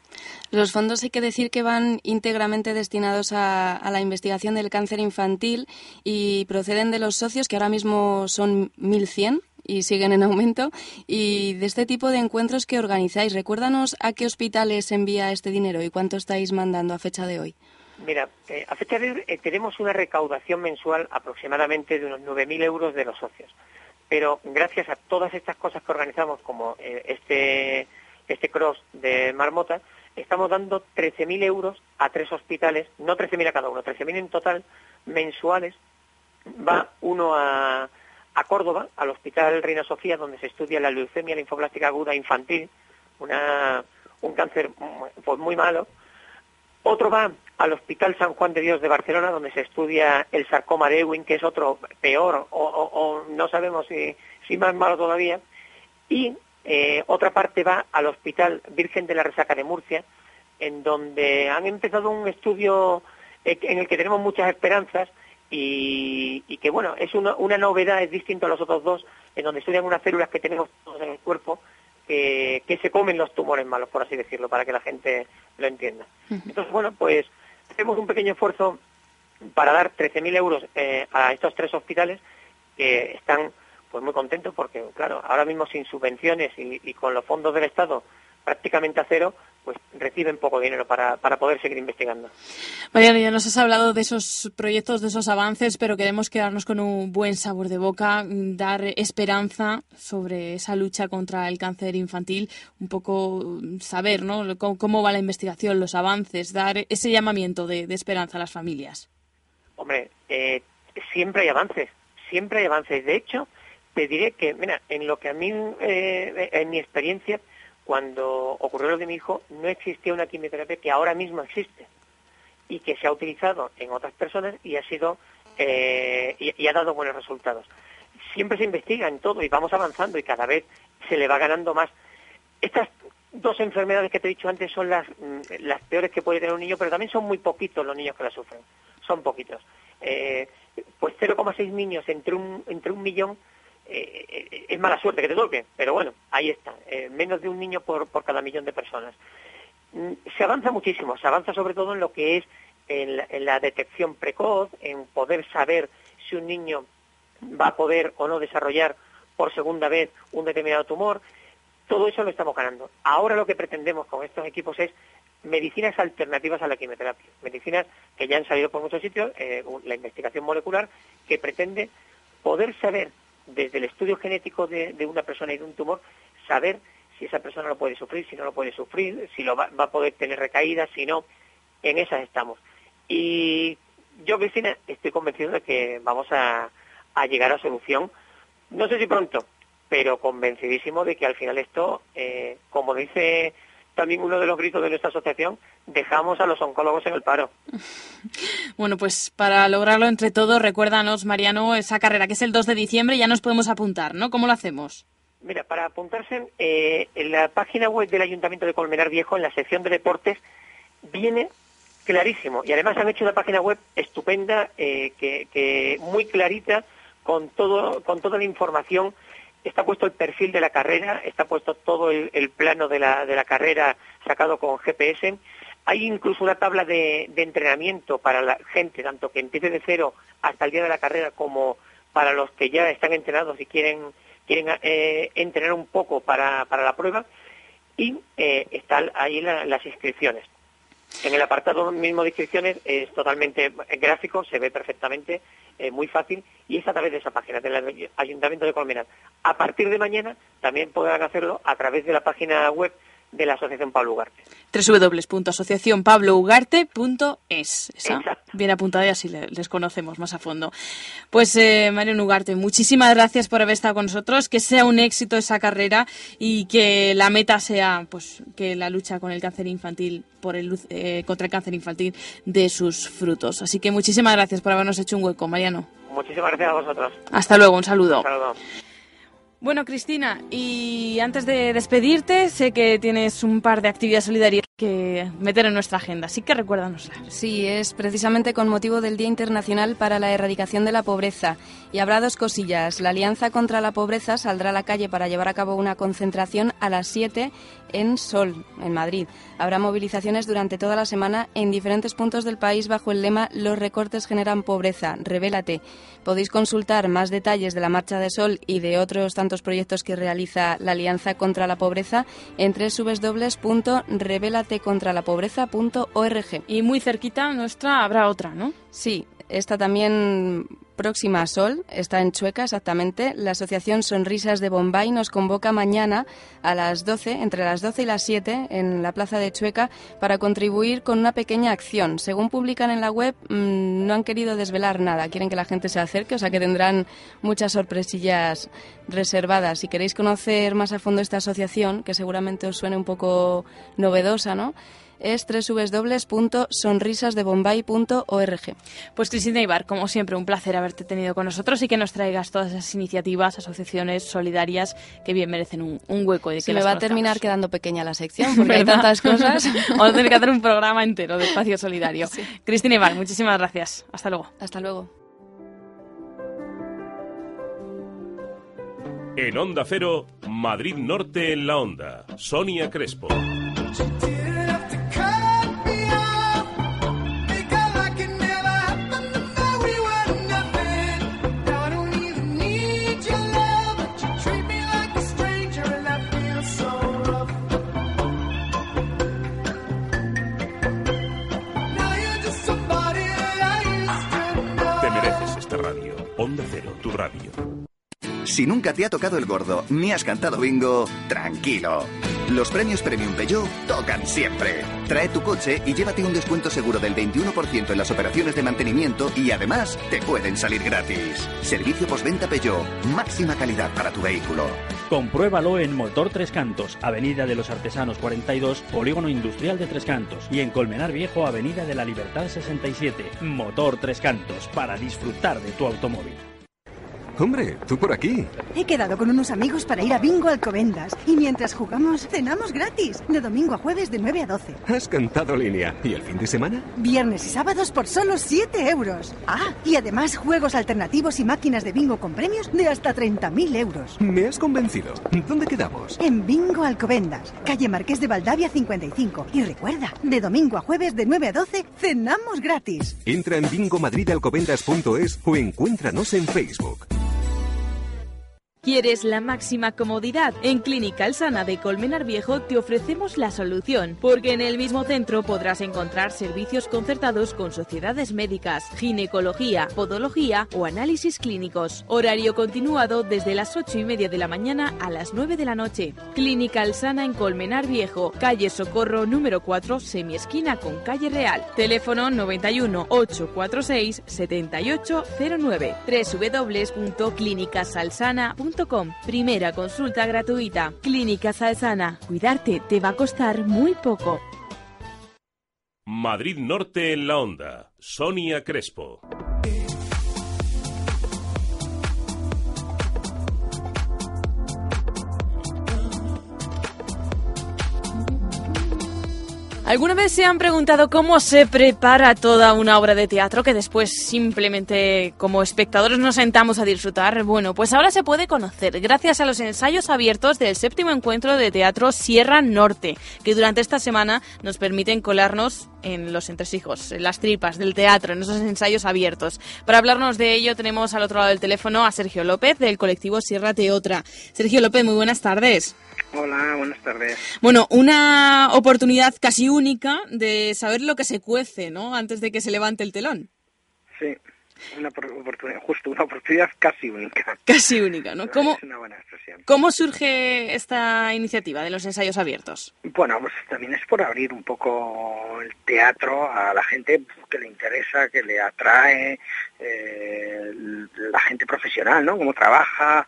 Los fondos hay que decir que van íntegramente destinados a, a la investigación del cáncer infantil y proceden de los socios, que ahora mismo son 1.100 y siguen en aumento, y de este tipo de encuentros que organizáis. Recuérdanos a qué hospitales envía este dinero y cuánto estáis mandando a fecha de hoy.
Mira, eh, a fecha de hoy eh, tenemos una recaudación mensual aproximadamente de unos 9.000 euros de los socios. Pero gracias a todas estas cosas que organizamos, como eh, este, este cross de Marmota, estamos dando 13.000 euros a tres hospitales, no 13.000 a cada uno, 13.000 en total mensuales. Va uno a, a Córdoba, al Hospital Reina Sofía, donde se estudia la leucemia linfoblástica aguda infantil, una, un cáncer pues muy malo. Otro va al Hospital San Juan de Dios de Barcelona, donde se estudia el sarcoma de Ewing, que es otro peor, o, o- o no sabemos si, si más malo todavía. Y eh, otra parte va al Hospital Virgen de la Resaca de Murcia, en donde han empezado un estudio eh, en el que tenemos muchas esperanzas y, y que, bueno, es una, una novedad, es distinto a los otros dos, en donde estudian unas células que tenemos todos en el cuerpo que, que se comen los tumores malos, por así decirlo, para que la gente lo entienda. Entonces, bueno, pues hacemos un pequeño esfuerzo para dar 13.000 euros eh, a estos tres hospitales que están pues muy contentos porque, claro, ahora mismo sin subvenciones y, y con los fondos del Estado prácticamente a cero, pues reciben poco dinero para, para poder seguir investigando.
Mariano, ya nos has hablado de esos proyectos, de esos avances, pero queremos quedarnos con un buen sabor de boca, dar esperanza sobre esa lucha contra el cáncer infantil, un poco saber ¿no? Cómo va la investigación, los avances, dar ese llamamiento de, de esperanza a las familias.
Hombre, eh, siempre hay avances, siempre hay avances. De hecho, te diré que, mira, en lo que a mí, eh, en mi experiencia, cuando ocurrió lo de mi hijo, no existía una quimioterapia que ahora mismo existe y que se ha utilizado en otras personas y ha sido eh, y, ha dado buenos resultados. Siempre se investiga en todo y vamos avanzando y cada vez se le va ganando más. Estas dos enfermedades que te he dicho antes son las, mm, peores que puede tener un niño, pero también son muy poquitos los niños que las sufren. Son poquitos. Eh, pues 0,6 niños entre un, entre un millón eh, es mala suerte que te toque, pero bueno, ahí está. Eh, menos de un niño por, por cada millón de personas. Mm, Se avanza muchísimo, se avanza sobre todo en lo que es en la detección precoz, en poder saber si un niño va a poder o no desarrollar por segunda vez un determinado tumor. Todo eso lo estamos ganando. Ahora lo que pretendemos con estos equipos es medicinas alternativas a la quimioterapia, medicinas que ya han salido por muchos sitios, eh, la investigación molecular, que pretende poder saber desde el estudio genético de, de una persona y de un tumor, saber si esa persona lo puede sufrir, si no lo puede sufrir, si lo va, a poder tener recaídas, si no, en esas estamos. Y yo, Cristina, estoy convencido de que vamos a, a llegar a solución, no sé si pronto, pero convencidísimo de que al final esto, eh, como dice también uno de los gritos de nuestra asociación, dejamos a los oncólogos en el paro.
Bueno, pues para lograrlo entre todos, recuérdanos, Mariano, esa carrera que es el 2 de diciembre, ya nos podemos apuntar, ¿no? ¿Cómo lo hacemos?
Mira, para apuntarse eh, en la página web del Ayuntamiento de Colmenar Viejo, en la sección de deportes, viene clarísimo. Y además han hecho una página web estupenda, eh, que, que muy clarita, con todo, con toda la información. Está puesto el perfil de la carrera, está puesto todo el, plano de la, de la carrera sacado con GPS. Hay incluso una tabla de, de entrenamiento para la gente, tanto que empiece de cero hasta el día de la carrera, como para los que ya están entrenados y quieren quieren eh, entrenar un poco para, para la prueba y eh, están ahí la- las inscripciones. En el apartado mismo de inscripciones es totalmente gráfico, se ve perfectamente, eh, muy fácil, y es a través de esa página del Ayuntamiento de Colmenar. A partir de mañana también podrán hacerlo a través de la página web de la Asociación Pablo Ugarte.
www.asociacionpablougarte.es. Bien apuntada y así le- les conocemos más a fondo. Pues eh, Mariano Ugarte, muchísimas gracias por haber estado con nosotros, que sea un éxito esa carrera y que la meta sea pues que la lucha con el cáncer infantil por el luz- eh, contra el cáncer infantil de sus frutos. Así que muchísimas gracias por habernos hecho un hueco, Mariano.
Muchísimas gracias a vosotros.
Hasta luego, un saludo.
Un saludo.
Bueno, Cristina, y antes de despedirte, sé que tienes un par de actividades solidarias que meter en nuestra agenda, así que recuérdanoslas.
Sí, es precisamente con motivo del Día Internacional para la Erradicación de la Pobreza. Y habrá dos cosillas. La Alianza contra la Pobreza saldrá a la calle para llevar a cabo una concentración a las 7 en Sol, en Madrid. Habrá movilizaciones durante toda la semana en diferentes puntos del país bajo el lema Los recortes generan pobreza, revélate. Podéis consultar más detalles de la Marcha de Sol y de otros tantos proyectos que realiza la Alianza contra la Pobreza en www.revelatecontralapobreza.org.
Y muy cerquita nuestra habrá otra, ¿no?
Sí, esta también próxima a Sol, está en Chueca exactamente. La Asociación Sonrisas de Bombay nos convoca mañana a las 12, entre las 12 y las 7, en la plaza de Chueca, para contribuir con una pequeña acción. Según publican en la web, mmm, no han querido desvelar nada, quieren que la gente se acerque, o sea que tendrán muchas sorpresillas reservadas. Si queréis conocer más a fondo esta asociación, que seguramente os suene un poco novedosa, ¿no? Es www.sonrisasdebombay.org.
Pues Cristina Ibar, como siempre, un placer haberte tenido con nosotros y que nos traigas todas esas iniciativas, asociaciones solidarias que bien merecen un, un hueco. Y
Se
que
me
las
va a terminar quedando pequeña la sección porque hay tantas cosas.
Vamos a tener que hacer un programa entero de espacio solidario. Cristina Ibar, muchísimas gracias. Hasta luego.
Hasta luego.
En Onda Cero, Madrid Norte en la Onda. Sonia Crespo. Radio.
Si nunca te ha tocado el gordo ni has cantado bingo, tranquilo. Los premios Premium Peugeot tocan siempre. Trae tu coche y llévate un descuento seguro del 21% en las operaciones de mantenimiento y además te pueden salir gratis. Servicio postventa Peugeot, máxima calidad para tu vehículo.
Compruébalo en Motor Tres Cantos, Avenida de los Artesanos 42, Polígono Industrial de Tres Cantos. Y en Colmenar Viejo, Avenida de la Libertad 67. Motor Tres Cantos, para disfrutar de tu automóvil.
Hombre, tú por aquí.
He quedado con unos amigos para ir a Bingo Alcobendas y mientras jugamos cenamos gratis, de domingo a jueves de 9 a 12.
Has cantado línea. ¿Y el fin de semana?
Viernes y sábados por solo 7 euros. Ah, y además juegos alternativos y máquinas de bingo con premios de hasta 30.000 euros.
Me has convencido. ¿Dónde quedamos?
En Bingo Alcobendas, calle Marqués de Valdavia 55. Y recuerda, de domingo a jueves de 9 a 12 cenamos gratis.
Entra en bingomadridalcobendas.es o encuéntranos en Facebook.
¿Quieres la máxima comodidad? En Clínica Alsana de Colmenar Viejo te ofrecemos la solución, porque en el mismo centro podrás encontrar servicios concertados con sociedades médicas, ginecología, podología o análisis clínicos. Horario continuado desde las 8 y media de la mañana a las 9 de la noche. Clínica Alsana en Colmenar Viejo, calle Socorro número 4, semiesquina con calle Real. Teléfono 91 846 7809 www.clinicasalsana.com Primera consulta gratuita. Clínica Salsana. Cuidarte te va a costar muy poco.
Madrid Norte en la Onda. Sonia Crespo.
¿Alguna vez se han preguntado cómo se prepara toda una obra de teatro que después simplemente como espectadores nos sentamos a disfrutar? Bueno, pues ahora se puede conocer gracias a los ensayos abiertos del séptimo encuentro de teatro Sierra Norte, que durante esta semana nos permiten colarnos en los entresijos, en las tripas del teatro, en esos ensayos abiertos. Para hablarnos de ello tenemos al otro lado del teléfono a Sergio López del colectivo Sierra Teotra. Sergio López, muy buenas tardes.
Hola, buenas tardes.
Bueno, una oportunidad casi única de saber lo que se cuece, ¿no? Antes de que se levante el telón.
Sí. Una por- oportunidad, justo una oportunidad casi única.
Casi única, ¿no? ¿Cómo,
Es una buena expresión.
¿Cómo surge esta iniciativa de los ensayos abiertos?
Bueno, pues también es por abrir un poco el teatro a la gente que le interesa, que le atrae, eh, la gente profesional, ¿no? Cómo trabaja,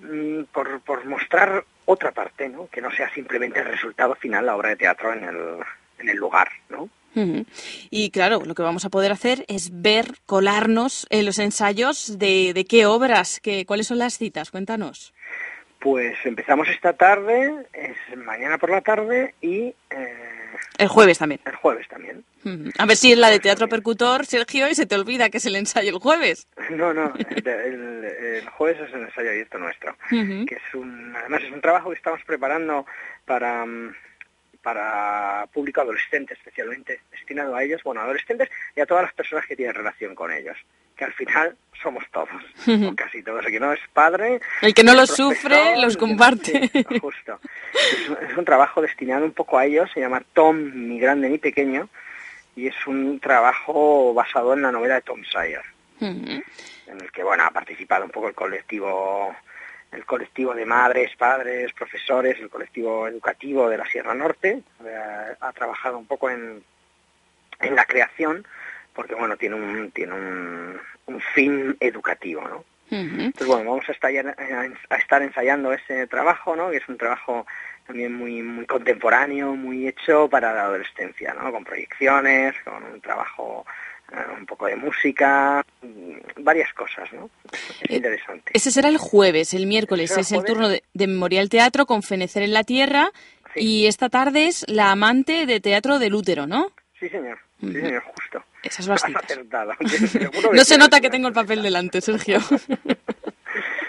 mm, por, por mostrar otra parte, ¿no? Que no sea simplemente el resultado final, la obra de teatro en el, en el lugar, ¿no?
Y claro, lo que vamos a poder hacer es ver, colarnos en los ensayos de, de qué obras, qué, cuáles son las citas. Cuéntanos.
Pues empezamos esta tarde, es mañana por la tarde y eh,
El jueves también.
el jueves también.
A ver si es la de teatro percutor, Sergio, y se te olvida que es el ensayo el jueves.
No, no, el, el- el jueves es el ensayo abierto nuestro, que es un, además es un trabajo que estamos preparando para, mm, para público adolescente especialmente, destinado a ellos, bueno, adolescentes y a todas las personas que tienen relación con ellos, que al final somos todos, o casi todos, el que no es padre.
El que no los sufre, los comparte.
sí, justo. Es, un- es un trabajo destinado un poco a ellos, se llama Tom, ni grande ni pequeño, y es un trabajo basado en la novela de Tom Sawyer
Ujú.
en el que bueno ha participado un poco el colectivo el colectivo de madres, padres, profesores, el colectivo educativo de la Sierra Norte, eh, ha trabajado un poco en, en la creación, porque bueno, tiene un, tiene un, un fin educativo, ¿no? Entonces bueno, vamos a estar, a estar ensayando ese trabajo, ¿no? Que es un trabajo también muy, muy contemporáneo, muy hecho para la adolescencia, ¿no? Con proyecciones, con un trabajo, eh, un poco de música, varias cosas, ¿no? Es interesante.
Ese será el jueves, el miércoles
el
es el turno de, de Memorial Teatro con Fenecer en la Tierra y esta tarde es La amante de teatro del útero, ¿no?
Sí, señor. Sí, señor, justo.
Esas
que
No se nota que tengo el papel delante, Sergio.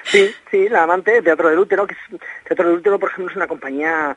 Sí, sí, la amante de Teatro del Útero, que es, Teatro del Útero, por ejemplo, es una compañía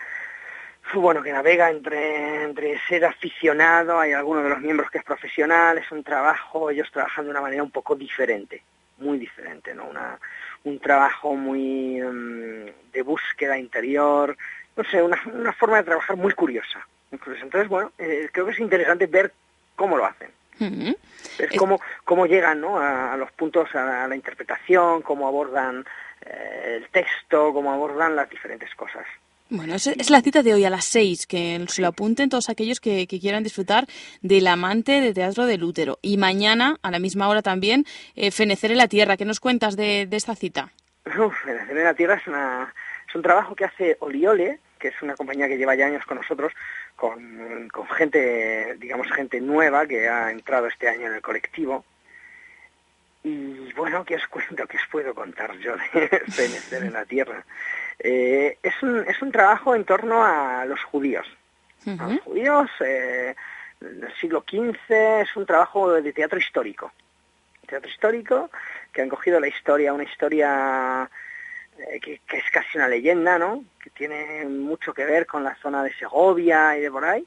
bueno, que navega entre, entre ser aficionado, hay alguno de los miembros que es profesional, es un trabajo, ellos trabajan de una manera un poco diferente, muy diferente, ¿no? Una, un trabajo muy mm, de búsqueda interior, no sé, una, una forma de trabajar muy curiosa. muy curiosa. Entonces, bueno, eh, creo que es interesante ver cómo lo hacen.
Ujú.
Es cómo, cómo llegan ¿no? a, a los puntos, a la, a la interpretación, cómo abordan eh, el texto, cómo abordan las diferentes cosas.
Bueno, es, es la cita de hoy a las seis, que se lo apunten todos aquellos que, que quieran disfrutar del amante de teatro del útero. Y mañana, a la misma hora también, eh, Fenecer en la Tierra. ¿Qué nos cuentas de, de esta cita?
Relación en la Tierra es, una, es un trabajo que hace Oliole, que es una compañía que lleva ya años con nosotros, con, con gente, digamos, gente nueva que ha entrado este año en el colectivo. Y bueno, ¿qué os cuento? ¿Qué os puedo contar yo de Fenecer en la Tierra? Eh, es, un, es un trabajo en torno a los judíos. A los judíos eh, del siglo XV es un trabajo de teatro histórico. Teatro histórico que han cogido la historia, una historia eh, que, que es casi una leyenda, ¿no? Que tiene mucho que ver con la zona de Segovia y de por ahí.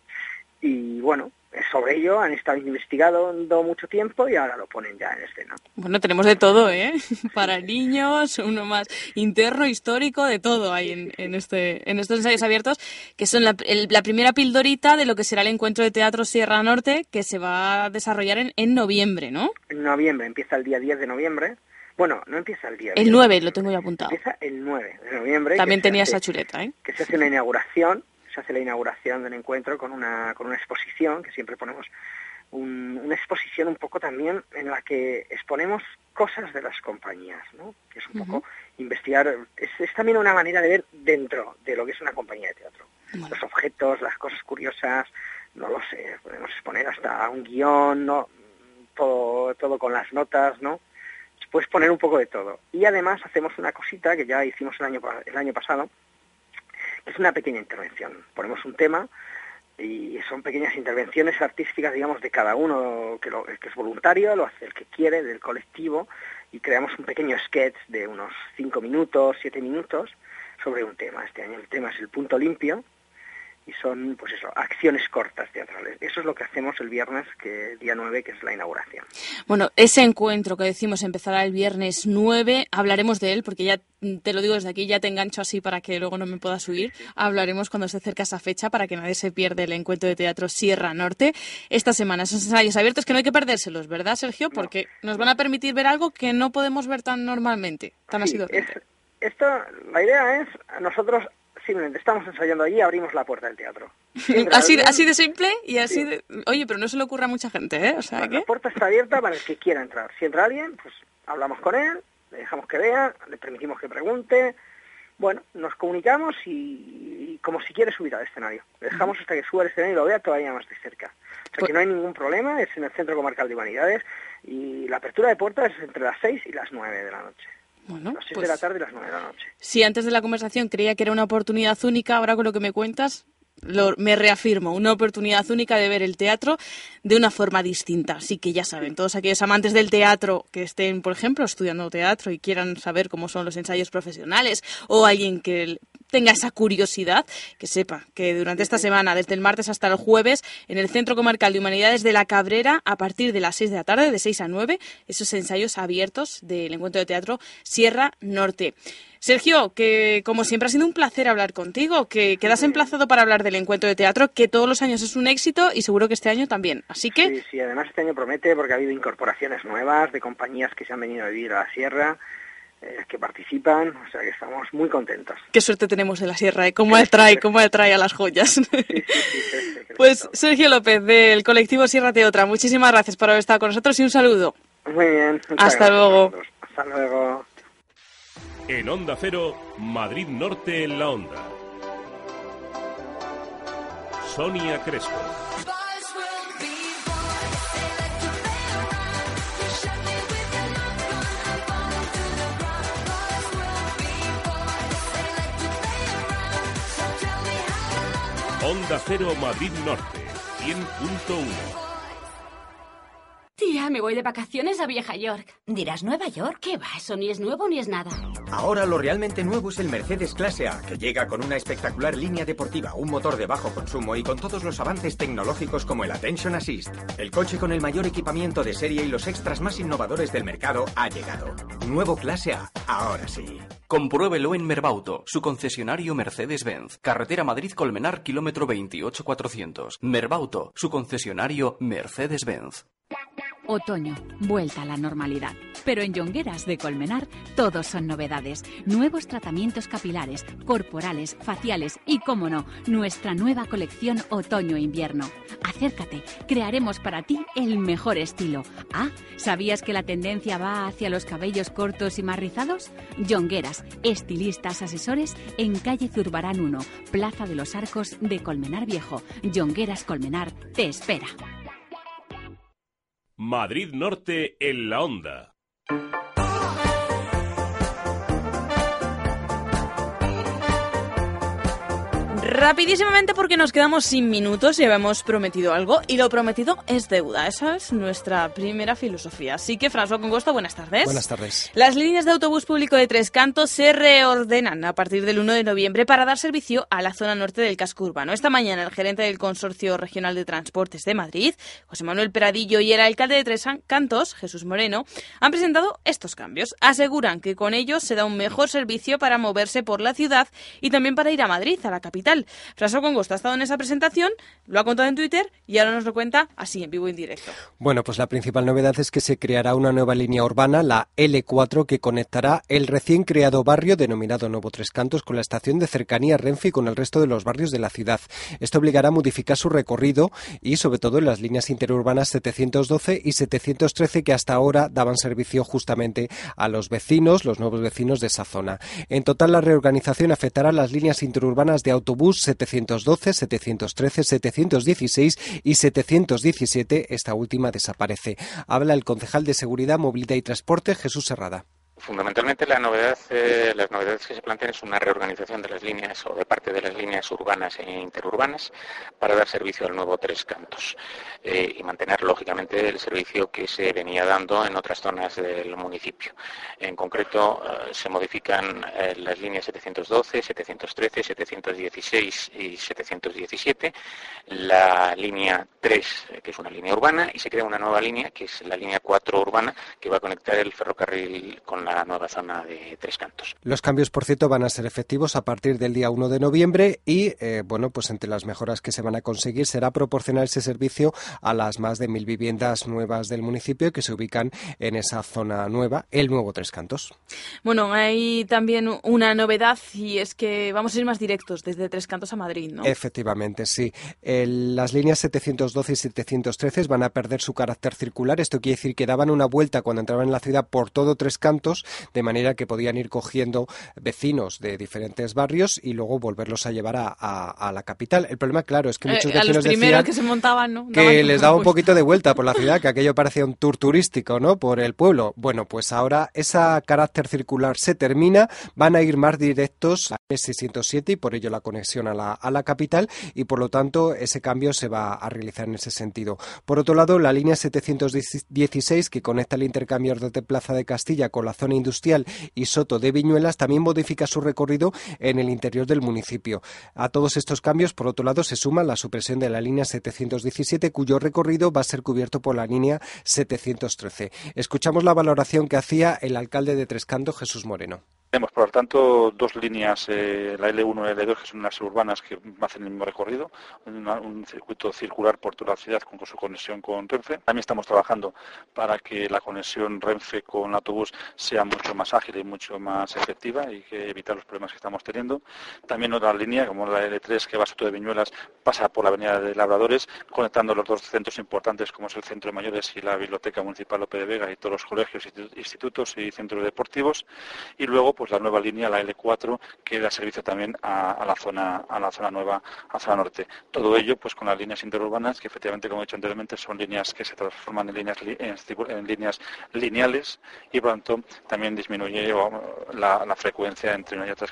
Y bueno, sobre ello han estado investigando mucho tiempo y ahora lo ponen ya en escena.
Bueno, tenemos de todo, ¿eh? Para niños, uno más interno, histórico, de todo hay en, en este, en estos ensayos abiertos, que son la, el- la primera pildorita de lo que será el encuentro de teatro Sierra Norte, que se va a desarrollar en, en noviembre, ¿no?
En noviembre, empieza el día 10 de noviembre. Bueno, no empieza el día
El
10.
9 lo tengo ya apuntado.
Empieza el 9 de noviembre.
También tenía
hace-
esa chuleta, ¿eh?
que se hace una inauguración, se hace la inauguración del encuentro con una, con una exposición, que siempre ponemos un- una exposición un poco también en la que exponemos cosas de las compañías, ¿no? Que es un poco investigar, es, es también una manera de ver dentro de lo que es una compañía de teatro. Los objetos, las cosas curiosas, no lo sé, podemos exponer hasta un guion, ¿no? todo, todo con las notas, ¿no? Puedes poner un poco de todo. Y además hacemos una cosita que ya hicimos el año, el año pasado, que es una pequeña intervención. Ponemos un tema y son pequeñas intervenciones artísticas, digamos, de cada uno que, que es voluntario, lo hace el que quiere, del colectivo, y creamos un pequeño sketch de unos cinco minutos, siete minutos, sobre un tema. Este año el tema es el punto limpio, y son, pues eso, acciones cortas teatrales. Eso es lo que hacemos el viernes, que día 9, que es la inauguración.
Bueno, ese encuentro que decimos empezará el viernes 9, hablaremos de él, porque ya te lo digo desde aquí, ya te engancho así para que luego no me puedas huir. Hablaremos cuando se acerca esa fecha para que nadie se pierda el encuentro de teatro Sierra Norte. Esta semana esos ensayos abiertos que no hay que perdérselos, ¿verdad, Sergio? Porque nos van a permitir ver algo que no podemos ver tan normalmente, tan
Sí, es- esto, la idea es, nosotros simplemente estamos ensayando allí y abrimos la puerta del teatro.
Así, de simple y así de... Oye, pero no se le ocurre a mucha gente, ¿eh? O sea,
La
que...
puerta está abierta para el que quiera entrar. Si entra alguien, pues hablamos con él, le dejamos que vea, le permitimos que pregunte. Bueno, nos comunicamos y, y como si quiere subir al escenario. Le dejamos hasta que suba al escenario y lo vea todavía más de cerca. O sea que no hay ningún problema, es en el Centro Comarcal de Humanidades y la apertura de puertas es entre las 6 y las 9 de la noche.
Bueno,
las 6
pues-
de la tarde y las 9 de la noche.
Si antes de la conversación creía que era una oportunidad única, ahora con lo que me cuentas, lo- me reafirmo, una oportunidad única de ver el teatro de una forma distinta. Así que ya saben, todos aquellos amantes del teatro que estén, por ejemplo, estudiando teatro y quieran saber cómo son los ensayos profesionales o alguien que tenga esa curiosidad, que sepa que durante esta semana, desde el martes hasta el jueves, en el Centro Comarcal de Humanidades de la Cabrera, a partir de las 6 de la tarde, de 6 a 9, esos ensayos abiertos del encuentro de teatro Sierra Norte. Sergio, que como siempre ha sido un placer hablar contigo, que quedas emplazado para hablar del encuentro de teatro, que todos los años es un éxito y seguro que este año también. Así que
Sí, sí, además este año promete porque ha habido incorporaciones nuevas de compañías que se han venido a vivir a la sierra, que participan, o sea que estamos muy contentos.
qué suerte tenemos de la Sierra, ¿eh? cómo atrae, cómo atrae a las joyas. pues Sergio López, del colectivo Sierra Teotra, muchísimas gracias por haber estado con nosotros y un saludo.
Muy bien. muchas
Hasta luego.
Hasta luego.
En Onda Cero, Madrid Norte en la Onda. Sonia Crespo. Onda Cero Madrid Norte, 100.1.
Tía, me voy de vacaciones a Vieja York. ¿Dirás Nueva York? ¿Qué va? Eso ni es nuevo ni es nada.
Ahora lo realmente nuevo es el Mercedes Clase A, que llega con una espectacular línea deportiva, un motor de bajo consumo y con todos los avances tecnológicos como el Attention Assist. El coche con el mayor equipamiento de serie y los extras más innovadores del mercado ha llegado. Nuevo Clase A, ahora sí.
Compruébelo en Merbauto, su concesionario Mercedes-Benz. Carretera Madrid-Colmenar, kilómetro 28400. Merbauto, su concesionario Mercedes-Benz.
Otoño, vuelta a la normalidad. Pero en Yongueras de Colmenar todos son novedades. Nuevos tratamientos capilares, corporales, faciales y, cómo no, nuestra nueva colección otoño-invierno. Acércate, crearemos para ti el mejor estilo. Ah, ¿sabías que la tendencia va hacia los cabellos cortos y más rizados? Yongueras, estilistas asesores en calle Zurbarán 1, Plaza de los Arcos de Colmenar Viejo. Yongueras Colmenar te espera.
Madrid Norte en la Onda.
Rapidísimamente porque nos quedamos sin minutos y habíamos prometido algo y lo prometido es deuda. Esa es nuestra primera filosofía. Así que, François Congosto, buenas tardes.
Buenas tardes.
Las líneas de autobús público de Tres Cantos se reordenan a partir del 1 de noviembre para dar servicio a la zona norte del casco urbano. Esta mañana el gerente del Consorcio Regional de Transportes de Madrid, José Manuel Peradillo, y el alcalde de Tres Cantos, Jesús Moreno, han presentado estos cambios. Aseguran que con ellos se da un mejor servicio para moverse por la ciudad y también para ir a Madrid, a la capital. François Congosto ha estado en esa presentación, lo ha contado en Twitter y ahora nos lo cuenta así, en vivo y en directo.
Bueno, pues la principal novedad es que se creará una nueva línea urbana, la L4, que conectará el recién creado barrio denominado Nuevo Tres Cantos con la estación de cercanía Renfe y con el resto de los barrios de la ciudad. Esto obligará a modificar su recorrido y sobre todo en las líneas interurbanas 712 y 713 que hasta ahora daban servicio justamente a los vecinos, los nuevos vecinos de esa zona. En total la reorganización afectará las líneas interurbanas de autobús 712, 713, 716 y 717. Esta última desaparece. Habla el concejal de Seguridad, Movilidad y Transporte, Jesús Serrada.
Fundamentalmente eh, las novedades que se plantean es una reorganización de las líneas o de parte de las líneas urbanas e interurbanas para dar servicio al nuevo Tres Cantos eh, y mantener lógicamente el servicio que se venía dando en otras zonas del municipio. En concreto eh, se modifican las líneas 712, 713, 716 y 717, la línea 3 eh, que es una línea urbana y se crea una nueva línea que es la línea 4 urbana que va a conectar el ferrocarril con la nueva zona de Tres Cantos.
Los cambios, por cierto, van a ser efectivos a partir del día 1 de noviembre y, eh, bueno, pues entre las mejoras que se van a conseguir será proporcionar ese servicio a las más de mil viviendas nuevas del municipio que se ubican en esa zona nueva, el nuevo Tres Cantos.
Bueno, hay también una novedad y es que vamos a ir más directos desde Tres Cantos a Madrid, ¿no?
Efectivamente, sí. El- las líneas 712 y 713 van a perder su carácter circular. Esto quiere decir que daban una vuelta cuando entraban en la ciudad por todo Tres Cantos, de manera que podían ir cogiendo vecinos de diferentes barrios y luego volverlos a llevar a, a- a la capital. El problema, claro, es que
Eh,
muchos
los
vecinos decían
que se montaban, ¿no?
que les daba un
vuelta.
poquito de vuelta por la ciudad, que aquello parecía un tour turístico, ¿no? Por el pueblo. Bueno, pues ahora ese carácter circular se termina, van a ir más directos a 607 y por ello la conexión a la, a la capital y por lo tanto ese cambio se va a realizar en ese sentido. Por otro lado, la línea 716 que conecta el intercambio de Plaza de Castilla con la zona industrial y Soto de Viñuelas también modifica su recorrido en el interior del municipio. A todos estos cambios, por otro lado, se suma la supresión de la línea 717 cuyo recorrido va a ser cubierto por la línea 713. Escuchamos la valoración que hacía el alcalde de Tres Cantos, Jesús Moreno.
Tenemos, por lo tanto, dos líneas, eh, la L1 y la L2, que son las urbanas que hacen el mismo recorrido, un circuito circular por toda la ciudad con, su conexión con Renfe. También estamos trabajando para que la conexión Renfe con autobús sea mucho más ágil y mucho más efectiva y que evitar los problemas que estamos teniendo. También otra línea, como la L3, que va a Soto de Viñuelas, pasa por la Avenida de Labradores, conectando los dos centros importantes, como es el Centro de Mayores y la Biblioteca Municipal Lope de Vega y todos los colegios, institu- institutos y centros deportivos. Y luego, pues la nueva línea, la L4, que da servicio también a, a la zona a la zona nueva, a zona norte. Todo ello, pues con las líneas interurbanas, que efectivamente, como he dicho anteriormente, son líneas que se transforman en líneas en, líneas lineales y por tanto también disminuye la, frecuencia entre una y otras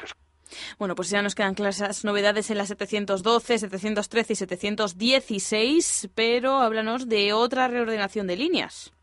Bueno, pues ya nos quedan claras esas novedades en la 712, 713 y 716, pero háblanos de otra reordenación de líneas.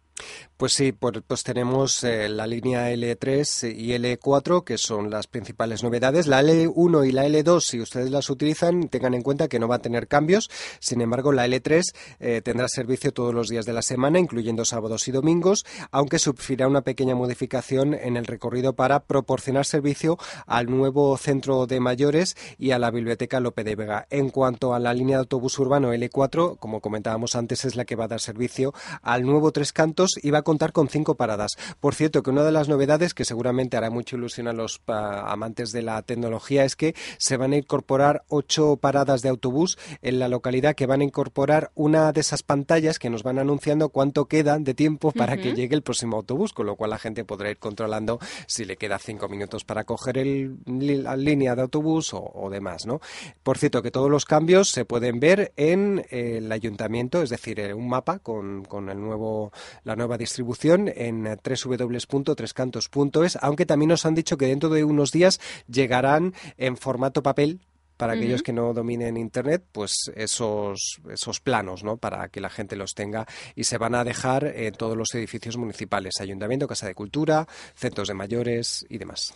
Pues sí, pues tenemos eh, la línea L3 y L4, que son las principales novedades. La L1 y la L2, si ustedes las utilizan, tengan en cuenta que no va a tener cambios. Sin embargo, la L3 eh, tendrá servicio todos los días de la semana, incluyendo sábados y domingos, aunque sufrirá una pequeña modificación en el recorrido para proporcionar servicio al nuevo centro de mayores y a la biblioteca Lope de Vega. En cuanto a la línea de autobús urbano L4, como comentábamos antes, es la que va a dar servicio al nuevo Tres Cantos y va a contar con cinco paradas. Por cierto, que una de las novedades que seguramente hará mucha ilusión a los amantes de la tecnología es que se van a incorporar ocho paradas de autobús en la localidad que van a incorporar una de esas pantallas que nos van anunciando cuánto queda de tiempo para que llegue el próximo autobús, con lo cual la gente podrá ir controlando si le queda cinco minutos para coger el, la línea de autobús o, o demás, ¿no? Por cierto, que todos los cambios se pueden ver en eh, el ayuntamiento, es decir, eh, un mapa con, con el nuevo, la nueva distribución en eh, www.trescantos.es, aunque también nos han dicho que dentro de unos días llegarán en formato papel para aquellos que no dominen internet, pues esos, esos planos, ¿no? Para que la gente los tenga y se van a dejar en todos los edificios municipales, ayuntamiento, casa de cultura, centros de mayores y demás.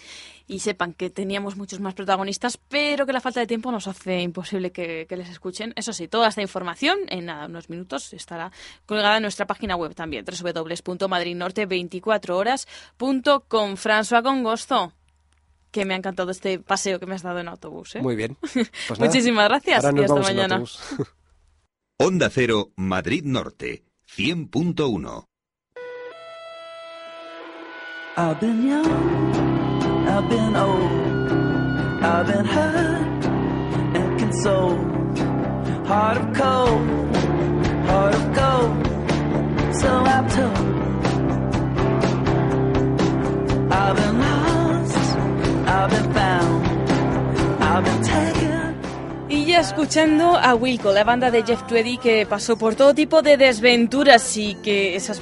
Y sepan que teníamos muchos más protagonistas, pero que la falta de tiempo nos hace imposible que, que les escuchen. Eso sí, toda esta información en nada, unos minutos estará colgada en nuestra página web también, www.madridnorte24horas.com. François Congosto, que me ha encantado este paseo que me has dado en autobús. ¿eh?
Muy bien. Pues
Muchísimas gracias
ahora
y hasta
vamos en
mañana.
autobús.
Onda Cero, Madrid Norte, 100.1.
I've been young, I've been old, I've been hurt and consoled. Heart of cold, heart of gold, so I'm told.
Escuchando a Wilco, la banda de Jeff Tweedy que pasó por todo tipo de desventuras y que esas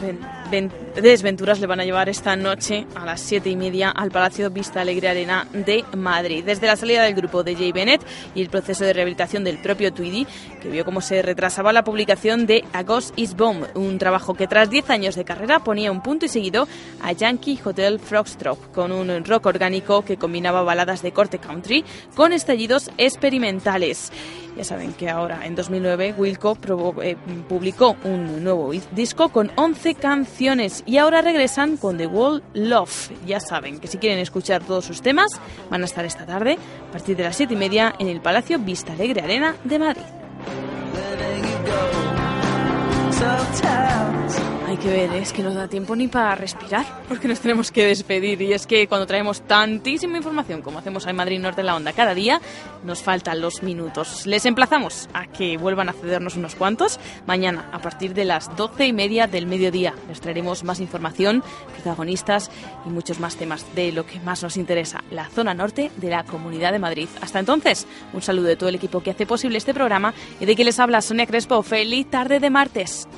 desventuras le van a llevar esta noche a las siete y media al Palacio Vista Alegre Arena de Madrid. Desde la salida del grupo de Jay Bennett y el proceso de rehabilitación del propio Tweedy, que vio cómo se retrasaba la publicación de A Ghost is Bomb, un trabajo que tras 10 años de carrera ponía un punto y seguido a Yankee Hotel Frogstrop, con un rock orgánico que combinaba baladas de corte country con estallidos experimentales. Ya saben que ahora, en 2009, Wilco eh, publicó un nuevo disco con 11 y ahora regresan con The Wall Love. Ya saben que si quieren escuchar todos sus temas, van a estar esta tarde, a partir de las 7 y media, en el Palacio Vista Alegre Arena de Madrid. Que ver, es que no da tiempo ni para respirar, porque nos tenemos que despedir. Y es que cuando traemos tantísima información como hacemos en Madrid Norte en la Onda cada día, nos faltan los minutos. Les emplazamos a que vuelvan a cedernos unos cuantos. Mañana, a partir de las doce y media del mediodía, les traeremos más información, protagonistas y muchos más temas de lo que más nos interesa, la zona norte de la Comunidad de Madrid. Hasta entonces, un saludo de todo el equipo que hace posible este programa y de que les habla Sonia Crespo. Feliz tarde de martes.